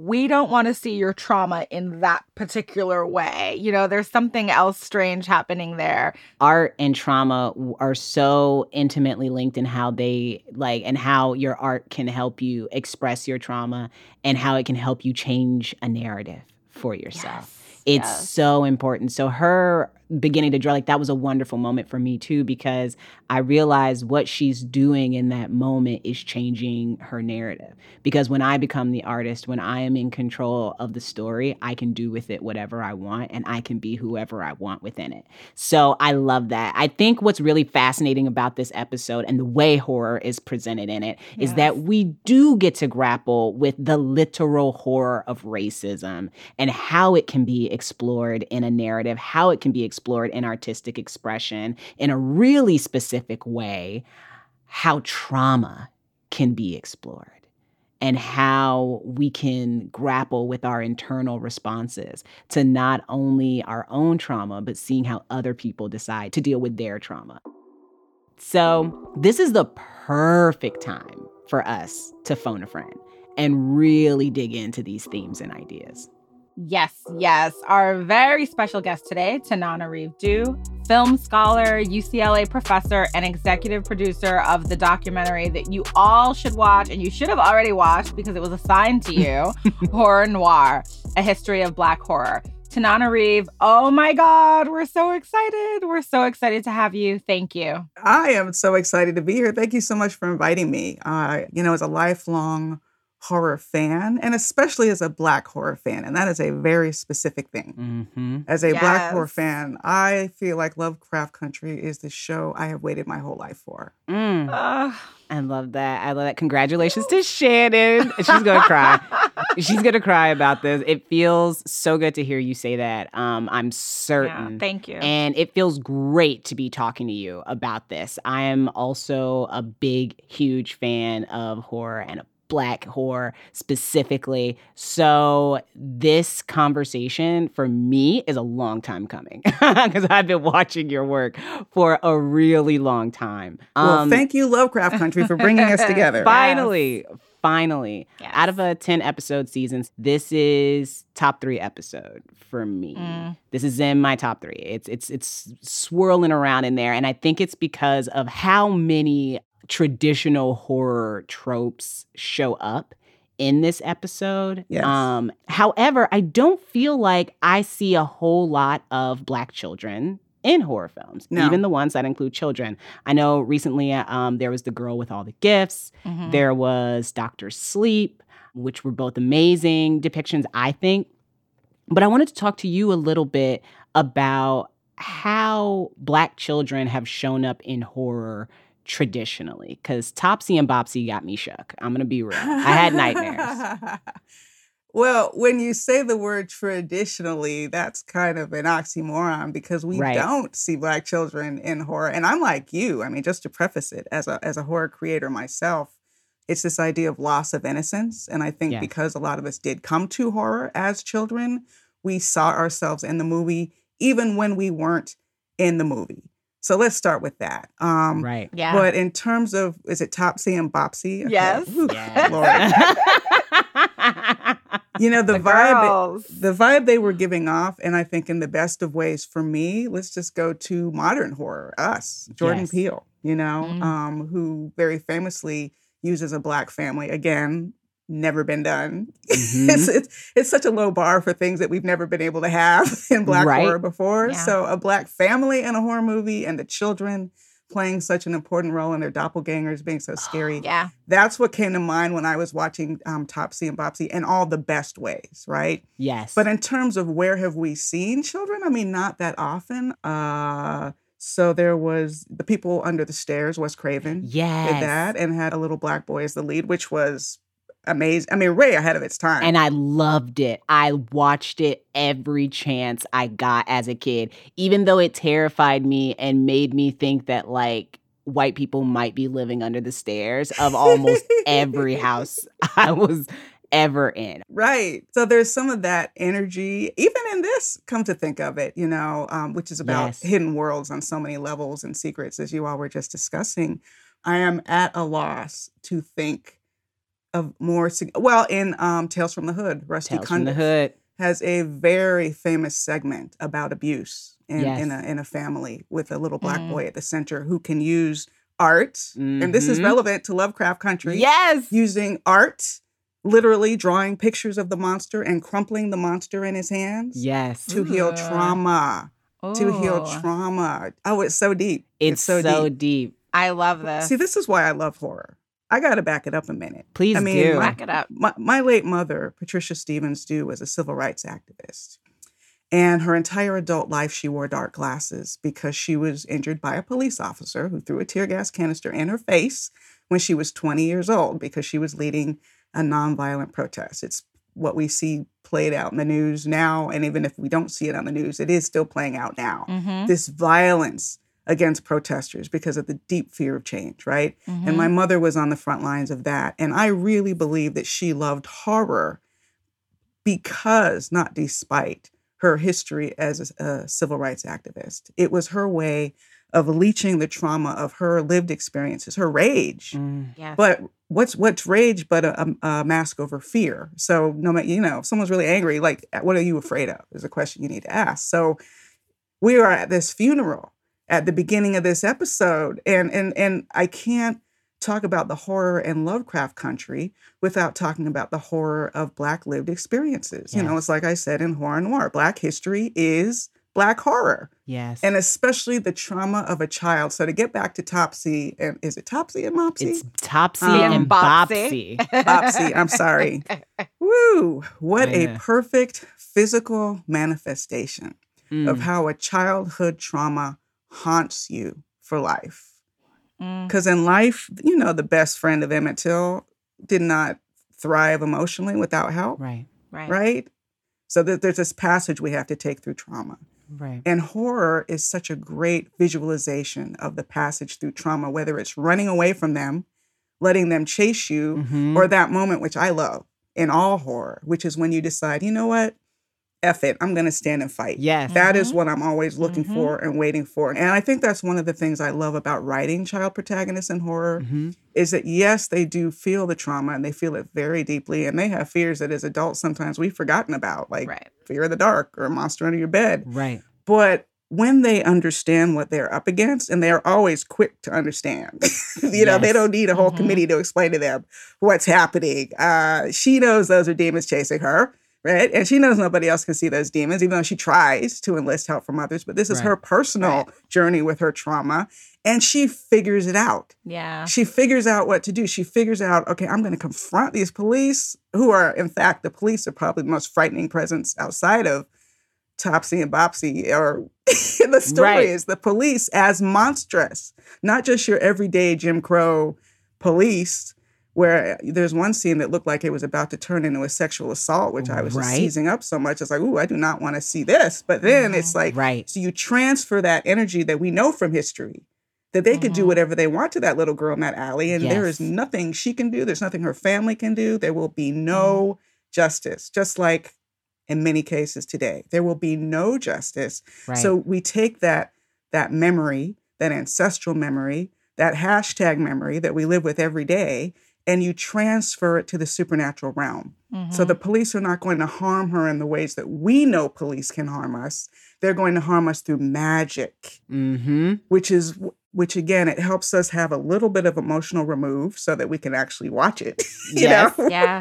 We don't want to see your trauma in that particular way. You know, there's something else strange happening there. Art and trauma are so intimately linked in how they like and how your art can help you express your trauma and how it can help you change a narrative for yourself. Yes. It's yes. so important. So her beginning to draw like that was a wonderful moment for me too because I realized what she's doing in that moment is changing her narrative. Because when I become the artist, when I am in control of the story, I can do with it whatever I want and I can be whoever I want within it. So I love that. I think what's really fascinating about this episode and the way horror is presented in it yes. is that we do get to grapple with the literal horror of racism and how it can be explored in a narrative, how it can be explored explored in artistic expression in a really specific way how trauma can be explored and how we can grapple with our internal responses to not only our own trauma, but seeing how other people decide to deal with their trauma. So, this is the perfect time for us to phone a friend and really dig into these themes and ideas. Yes, yes. Our very special guest today, Tananarive Due, film scholar, UCLA professor, and executive producer of the documentary that you all should watch and you should have already watched because it was assigned to you [LAUGHS] Horror Noire, a history of Black horror. Tananarive, oh my God, we're so excited. We're so excited to have you. Thank you. I am so excited to be here. Thank you so much for inviting me. Uh, you know, as a lifelong horror fan, and especially as a Black horror fan, and that is a very specific thing. Mm-hmm. As a Black horror fan, I feel like Lovecraft Country is the show I have waited my whole life for. Mm. Ugh. I love that. I love that. Congratulations to Shannon. [LAUGHS] She's gonna cry. She's gonna cry about this. It feels so good to hear you say that. Um, I'm Yeah, certain. thank you. And it feels great to be talking to you about this. I am also a big, huge fan of horror and black horror specifically. So this conversation for me is a long time coming [LAUGHS] because I've been watching your work for a really long time. well, Um, thank you, Lovecraft Country, for bringing us together. [LAUGHS] Finally, finally, Yes. out of a 10 episode seasons, this is top three episode for me. Mm. This is in my top three. It's it's it's swirling around in there. And I think it's because of how many traditional horror tropes show up in this episode. Yes. Um, however, I don't feel like I see a whole lot of black children in horror films, No. even the ones that include children. I know recently um, there was The Girl with All the Gifts, Mhm. there was Doctor Sleep, which were both amazing depictions, I think. But I wanted to talk to you a little bit about how Black children have shown up in horror traditionally. Because Topsy and Bopsy got me shook. I'm going to be real. I had nightmares. [LAUGHS] well, when you say the word traditionally, that's kind of an oxymoron because we Right. don't see black children in horror. And I'm like you. I mean, just to preface it, as a as a horror creator myself, it's this idea of loss of innocence. And I think Yes. because a lot of us did come to horror as children, we saw ourselves in the movie even when we weren't in the movie. So let's start with that. Um, right. Yeah. But in terms of, is it Topsy and Bopsy? Okay. Yes. Whew, Yes. You know the, The vibe girls. the vibe they were giving off and i think in the best of ways for me let's just go to modern horror us jordan Yes. peele you know Mm. um, who very famously uses a black family again never been done Mhm. [LAUGHS] it's, it's it's such a low bar for things that we've never been able to have [LAUGHS] in black Right. horror before Yeah. so a black family in a horror movie and the children playing such an important role and their doppelgangers being so [GASPS] scary yeah. that's what came to mind when I was watching um, Topsy and Bopsy in all the best ways, right? yes. But in terms of where have we seen children, I mean, not that often. Uh, so there was the people under the stairs, Wes Craven yes. did that and had a little black boy as the lead, which was amazing. I mean, way ahead of its time. And I loved it. I watched it every chance I got as a kid, even though it terrified me and made me think that like white people might be living under the stairs of almost every [LAUGHS] house I was ever in. Right. So there's some of that energy, even in this, come to think of it, you know, um, which is about Yes. hidden worlds on so many levels and secrets, as you all were just discussing. I am at a loss to think of more. Well, in um, Tales from the Hood, Rusty Tales from the Cundiff Hood. has a very famous segment about abuse in, in, a, in a family with a little black Mhm. boy at the center who can use art. And this is Mhm. relevant to Lovecraft Country Yes. using art, literally drawing pictures of the monster and crumpling the monster in his hands Yes. to heal Ooh. trauma. To heal trauma. Oh, it's so deep. It's, so, deep. deep. I love this. See, this is why I love horror. I got to back it up a minute. Please I mean, do. my- Back it up. My, my late mother, Patricia Stephens Due, was a civil rights activist. And her entire adult life, she wore dark glasses because she was injured by a police officer who threw a tear gas canister in her face when she was 20 years old because she was leading a nonviolent protest. It's what we see played out in the news now. And even if we don't see it on the news, it is still playing out now. Mhm. This violence against protesters because of the deep fear of change, right? And my mm-hmm. mother was on the front lines of that. And I really believe that she loved horror because, not despite, her history as a, a civil rights activist. It was her way of leeching the trauma of her lived experiences, her rage. Mm. Yes. But what's what's rage but a, a, a mask over fear? So no matter you know, if someone's really angry, like what are you afraid of? Is a question you need to ask. So we are at this funeral at the beginning of this episode, and and and I can't talk about the horror and Lovecraft Country without talking about the horror of Black lived experiences. You know, it's like I said in Horror Noire, Black history is Black horror. Yes. And especially the trauma of a child. So to get back to Topsy, and is it Topsy and Mopsy? It's Topsy Um, and Bopsy. Bopsy. Bopsy. I'm sorry. [LAUGHS] Woo! What a perfect physical manifestation of Mm. how a childhood trauma haunts you for life. Mm. Because in life, you know, the best friend of Emmett Till did not thrive emotionally without help, Right. Right. right? So that there's this passage we have to take through trauma. Right. And horror is such a great visualization of the passage through trauma, whether it's running away from them, letting them chase you, Mhm. or that moment, which I love in all horror, which is when you decide, you know what? F it, I'm going to stand and fight. Yes. That is what I'm always looking Mhm. for and waiting for. And I think that's one of the things I love about writing child protagonists in horror Mhm. is that yes, they do feel the trauma and they feel it very deeply and they have fears that as adults sometimes we've forgotten about, like Right. fear of the dark or a monster under your bed. Right. But when they understand what they're up against, and they're always quick to understand, [LAUGHS] you know, they don't need a whole Mhm. committee to explain to them what's happening. Uh, she knows those are demons chasing her, right? And she knows nobody else can see those demons, even though she tries to enlist help from others. But this is Right. her personal journey with her trauma, and she figures it out. Yeah. She figures out what to do. She figures out, okay, I'm going to confront these police, who are, in fact, the police are probably the most frightening presence outside of Topsy and Bopsy. Or [LAUGHS] the story Right. is the police as monstrous, not just your everyday Jim Crow police. Where uh, there's one scene that looked like it was about to turn into a sexual assault, which I was just Right. seizing up so much. It's like, ooh, I do not want to see this. But then mm-hmm. it's like, Right. so you transfer that energy that we know from history that they could do mm-hmm. whatever they want to that little girl in that alley, and there is nothing she can do. There's nothing her family can do. There will be no mm-hmm. justice, just like in many cases today. There will be no justice. Right. So we take that that memory, that ancestral memory, that hashtag memory that we live with every day, and you transfer it to the supernatural realm. So the police are not going to harm her in the ways that we know police can harm us. They're going to harm us through magic Mm-hmm. which is which again it helps us have a little bit of emotional remove so that we can actually watch it [LAUGHS] you Yes. know Yeah.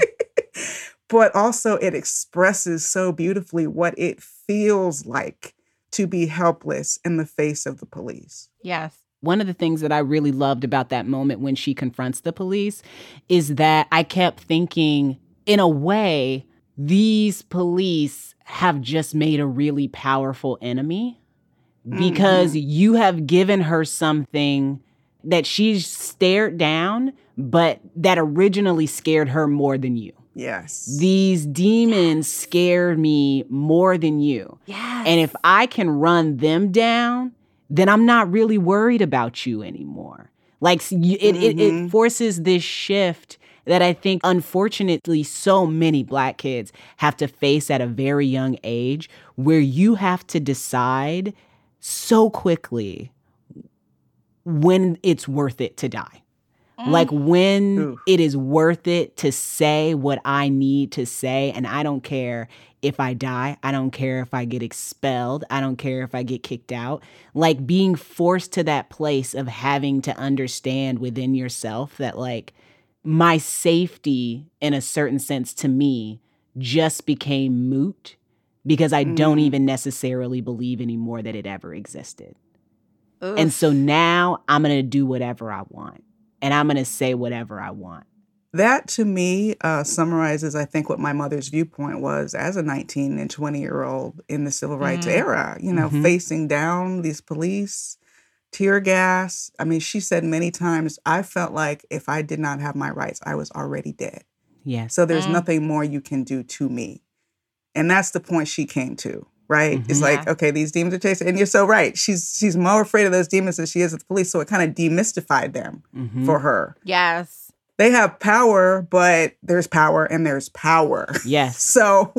[LAUGHS] but also it expresses so beautifully what it feels like to be helpless in the face of the police Yes. One of the things that I really loved about that moment when she confronts the police is that I kept thinking, in a way, these police have just made a really powerful enemy because mm-hmm. you have given her something that she's stared down, but that originally scared her more than you. yes These demons scared me more than you. Yes. And if I can run them down, then I'm not really worried about you anymore. Like it, it, it Mhm. forces this shift that I think, unfortunately, so many Black kids have to face at a very young age, where you have to decide so quickly when it's worth it to die. Like when Oof. it is worth it to say what I need to say, and I don't care if I die, I don't care if I get expelled, I don't care if I get kicked out. Like being forced to that place of having to understand within yourself that, like, my safety, in a certain sense, to me, just became moot because I don't Mm. even necessarily believe anymore that it ever existed. And so now I'm going to do whatever I want and I'm going to say whatever I want. that to me uh, summarizes i think what my mother's viewpoint was as a 19 and 20 year old in the civil rights Mhm. era you know Mhm. facing down these police tear gas i mean she said many times i felt like if i did not have my rights i was already dead Yes. so there's Mm. nothing more you can do to me and that's the point she came to right it's Mhm. like Yeah. okay these demons are chasing and you're so right she's she's more afraid of those demons than she is of the police so it kind of demystified them Mhm. for her Yes. they have power, but there's power and there's power. [LAUGHS] Yes. So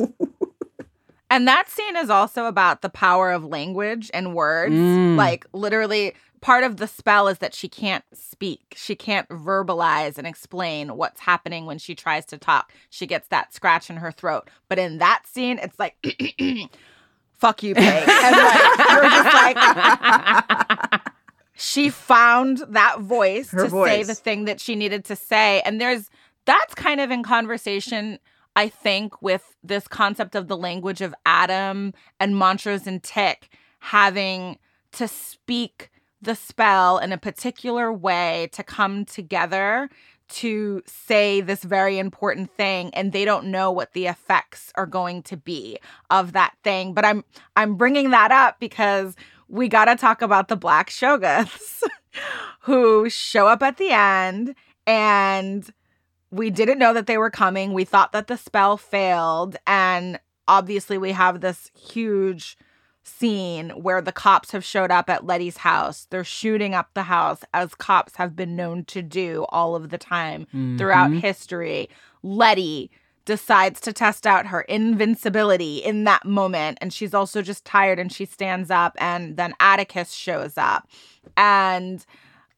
And that scene is also about the power of language and words. Mm. Like literally part of the spell is that she can't speak. She can't verbalize and explain what's happening when she tries to talk. She gets that scratch in her throat. But in that scene, it's like, [CLEARS THROAT] fuck you, pig. And like, you're just like, [LAUGHS] she found that voice Her to say the thing that she needed to say. And there's, that's kind of in conversation. I think with this concept of the language of Adam and Montrose and Tick having to speak the spell in a particular way to come together to say this very important thing and they don't know what the effects are going to be of that thing. But i'm i'm bringing that up because we got to talk about the black shoggoths [LAUGHS] who show up at the end and we didn't know that they were coming. We thought that the spell failed and obviously we have this huge scene where the cops have showed up at Leti's house. They're shooting up the house as cops have been known to do all of the time throughout Mhm. history. Leti decides to test out her invincibility in that moment and she's also just tired and she stands up and then Atticus shows up. And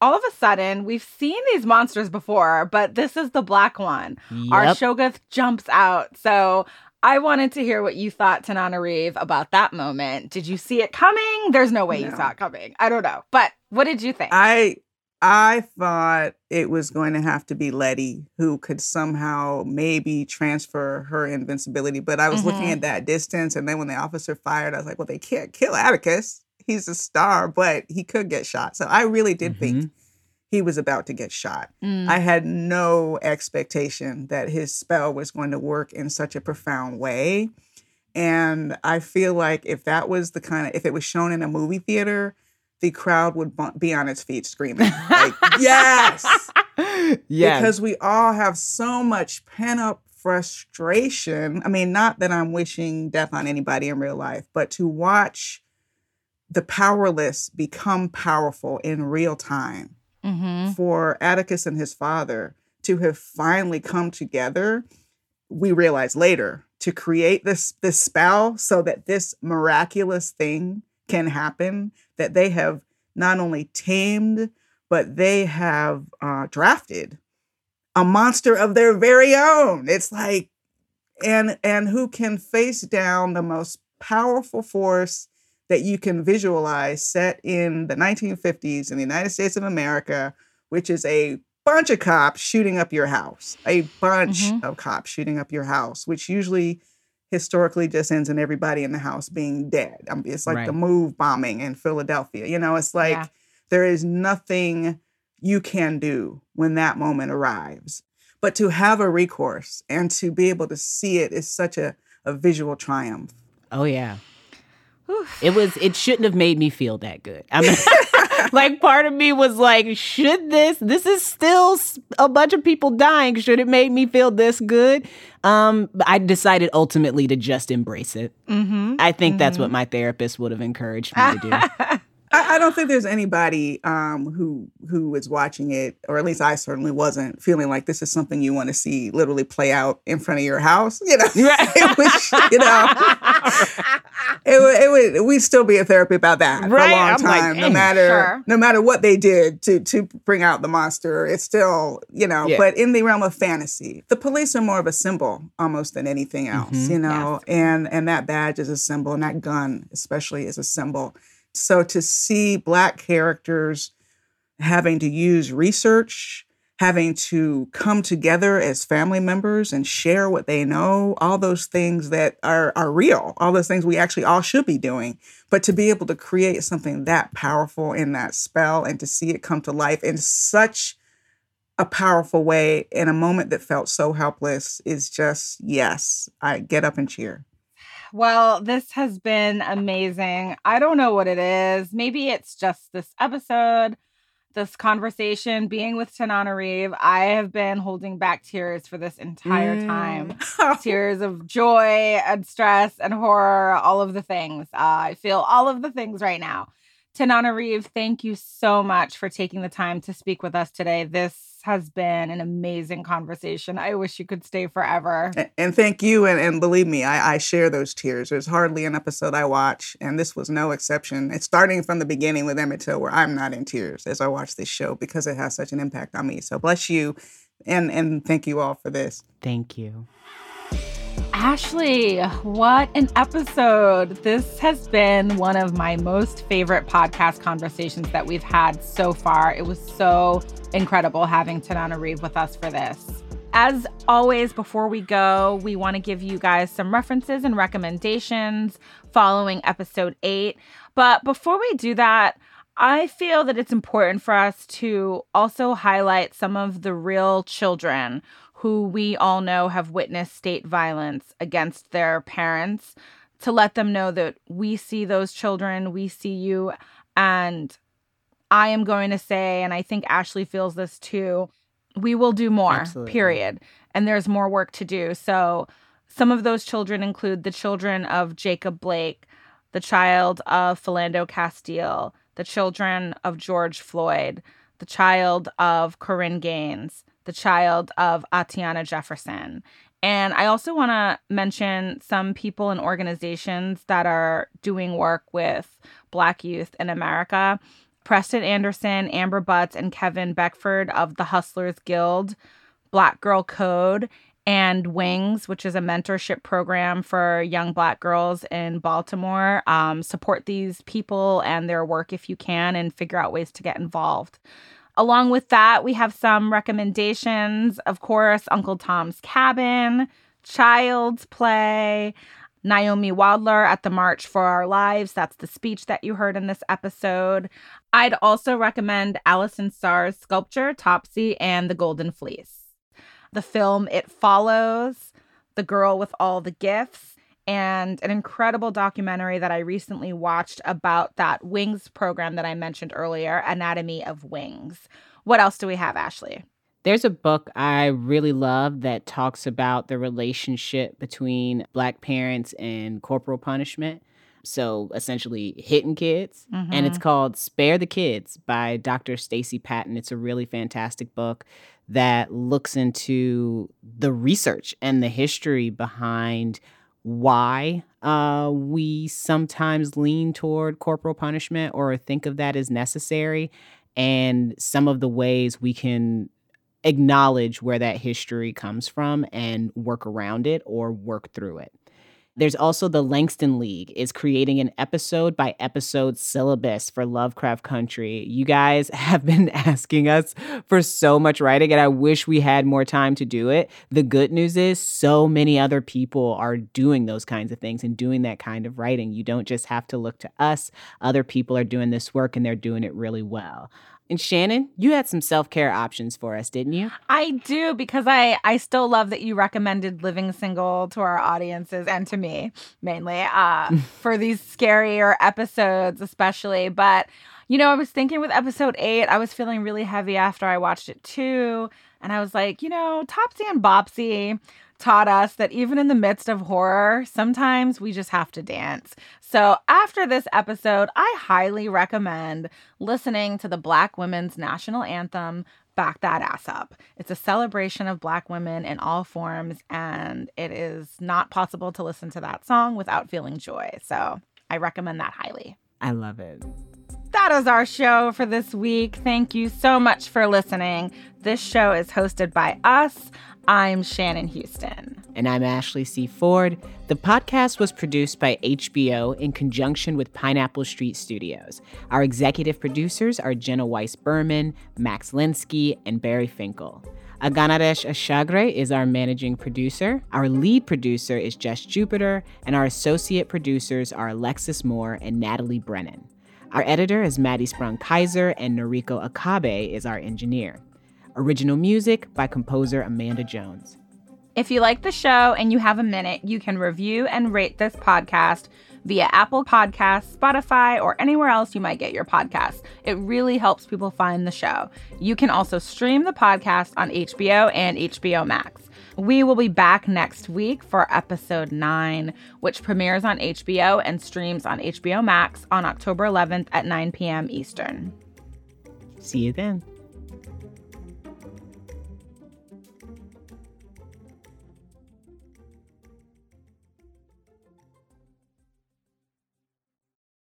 all of a sudden, we've seen these monsters before, but this is the black one. Our Yep. Shoggoth jumps out. So I wanted to hear what you thought, Tananarive, about that moment. Did you see it coming? There's no way you No. saw it coming. I don't know. But what did you think? I I thought it was going to have to be Leti who could somehow maybe transfer her invincibility, but I was looking Mhm. at that distance, and then when the officer fired, I was like, "Well, they can't kill Atticus. He's a star, but he could get shot." So I really did think he was about to get shot. Mm. I had no expectation that his spell was going to work in such a profound way. And I feel like if that was the kind of, if it was shown in a movie theater, the crowd would be on its feet screaming, like, [LAUGHS] yes! Yes. Because we all have so much pent up frustration. I mean, not that I'm wishing death on anybody in real life, but to watch the powerless become powerful in real time Mm-hmm. for Atticus and his father to have finally come together, we realize later to create this this spell so that this miraculous thing can happen that they have not only tamed but they have uh, drafted a monster of their very own. It's like and and who can face down the most powerful force that you can visualize set in the 1950s in the United States of America, which is a bunch of cops shooting up your house, a bunch Mhm. of cops shooting up your house, which usually historically just ends in everybody in the house being dead. I mean, it's like the move bombing in Philadelphia. You know, it's like Yeah. there is nothing you can do when that moment arrives. But to have a recourse and to be able to see it is such a, a visual triumph. Oh yeah. It was it shouldn't have made me feel that good. I mean [LAUGHS] like part of me was like should this this is still a bunch of people dying should it make me feel this good? Um but I decided ultimately to just embrace it. Mm-hmm. I think that's what my therapist would have encouraged me to do. [LAUGHS] I, I don't think there's anybody um, who who is watching it, or at least I certainly wasn't feeling like this is something you want to see literally play out in front of your house. You know, [LAUGHS] it was, you know, it would, it would we'd still be in therapy about that for a long I'm like, time, no "Eh, matter sure." no matter what they did to to bring out the monster. It's still you know, Yeah. but in the realm of fantasy, the police are more of a symbol almost than anything else. Mhm. You know, and and that badge is a symbol, and that gun especially is a symbol. So to see black characters having to use research, having to come together as family members and share what they know, all those things that are are real, all those things we actually all should be doing. But to be able to create something that powerful in that spell and to see it come to life in such a powerful way in a moment that felt so helpless is just yes, I get up and cheer. Well, this has been amazing. I don't know what it is. Maybe it's just this episode, this conversation, being with Tananarive. I have been holding back tears for this entire time. [LAUGHS] tears of joy and stress and horror, all of the things. Uh, I feel all of the things right now. Tananarive, thank you so much for taking the time to speak with us today. This has been an amazing conversation. I wish you could stay forever. And, and thank you. And, and believe me, I, I, share those tears. There's hardly an episode I watch, and this was no exception. It's starting from the beginning with Emmett Till, where I'm not in tears as I watch this show because it has such an impact on me. So bless you. And, and thank you all for this. Thank you. Ashley, what an episode. This has been one of my most favorite podcast conversations that we've had so far. It was so incredible having Tananarive with us for this. As always, before we go, we want to give you guys some references and recommendations following episode eight. But before we do that, I feel that it's important for us to also highlight some of the real children who we all know have witnessed state violence against their parents to let them know that we see those children, we see you. And I am going to say, and I think Ashley feels this too, we will do more, Absolutely. period. And there's more work to do. So some of those children include the children of Jacob Blake, the child of Philando Castile, the children of George Floyd, the child of Korryn Gaines, the child of Atatiana Jefferson. And I also want to mention some people and organizations that are doing work with Black youth in America. Preston Anderson, Amber Butts, and Kevin Beckford of the Hustlers Guild, Black Girl Code, and Wings, which is a mentorship program for young Black girls in Baltimore. Um, support these people and their work if you can and figure out ways to get involved. Along with that, we have some recommendations. Of course, Uncle Tom's Cabin, Child's Play, Naomi Wadler at the March for Our Lives. That's the speech that you heard in this episode. I'd also recommend Alison Saar's sculpture, Topsy, and The Golden Fleece. The film It Follows, The Girl with All the Gifts, and an incredible documentary that I recently watched about that Wings program that I mentioned earlier, Anatomy of Wings. What else do we have, Ashley? There's a book I really love that talks about the relationship between Black parents and corporal punishment. So essentially, hitting kids. Mm-hmm. And it's mm-hmm. called Spare the Kids by Dr. Stacey Patton. It's a really fantastic book that looks into the research and the history behind why uh, we sometimes lean toward corporal punishment or think of that as necessary, and some of the ways we can acknowledge where that history comes from and work around it or work through it. There's also the Langston League is creating an episode by episode syllabus for Lovecraft Country. You guys [LAUGHS] have been asking us for so much writing and I wish we had more time to do it. The good news is so many other people are doing those kinds of things and doing that kind of writing. You don't just have to look to us. Other people are doing this work and they're doing it really well. And Shannon, you had some self-care options for us, didn't you? I do because I I still love that you recommended living single to our audiences and to me mainly uh [LAUGHS] for these scarier episodes especially, but you know, I was thinking with episode 8, I was feeling really heavy after I watched it too, and I was like, you know, Topsy and Bopsy taught us that even in the midst of horror, sometimes we just have to dance. So, after this episode, I highly recommend listening to the Black Women's National Anthem, Back That Ass Up. It's a celebration of Black women in all forms, and it is not possible to listen to that song without feeling joy. So, I recommend that highly. I love it. That is our show for this week. Thank you so much for listening. This show is hosted by us. I'm Shannon Houston. And I'm Ashley C. Ford. The podcast was produced by HBO in conjunction with Pineapple Street Studios. Our executive producers are Jenna Weiss Berman, Max Linsky, and Barry Finkel. Aganadesh Ashagre is our managing producer. Our lead producer is Jess Jupiter, and our associate producers are Alexis Moore and Natalie Brennan. Our editor is Maddie Sprung Keyser, and Noriko Akabe is our engineer. Original music by composer Amanda Jones. If you like the show and you have a minute, you can review and rate this podcast via Apple Podcasts, Spotify, or anywhere else you might get your podcasts. It really helps people find the show. You can also stream the podcast on HBO and HBO Max. We will be back next week for episode nine, which premieres on HBO and streams on HBO Max on October 11th at 9 p.m. Eastern. See you then.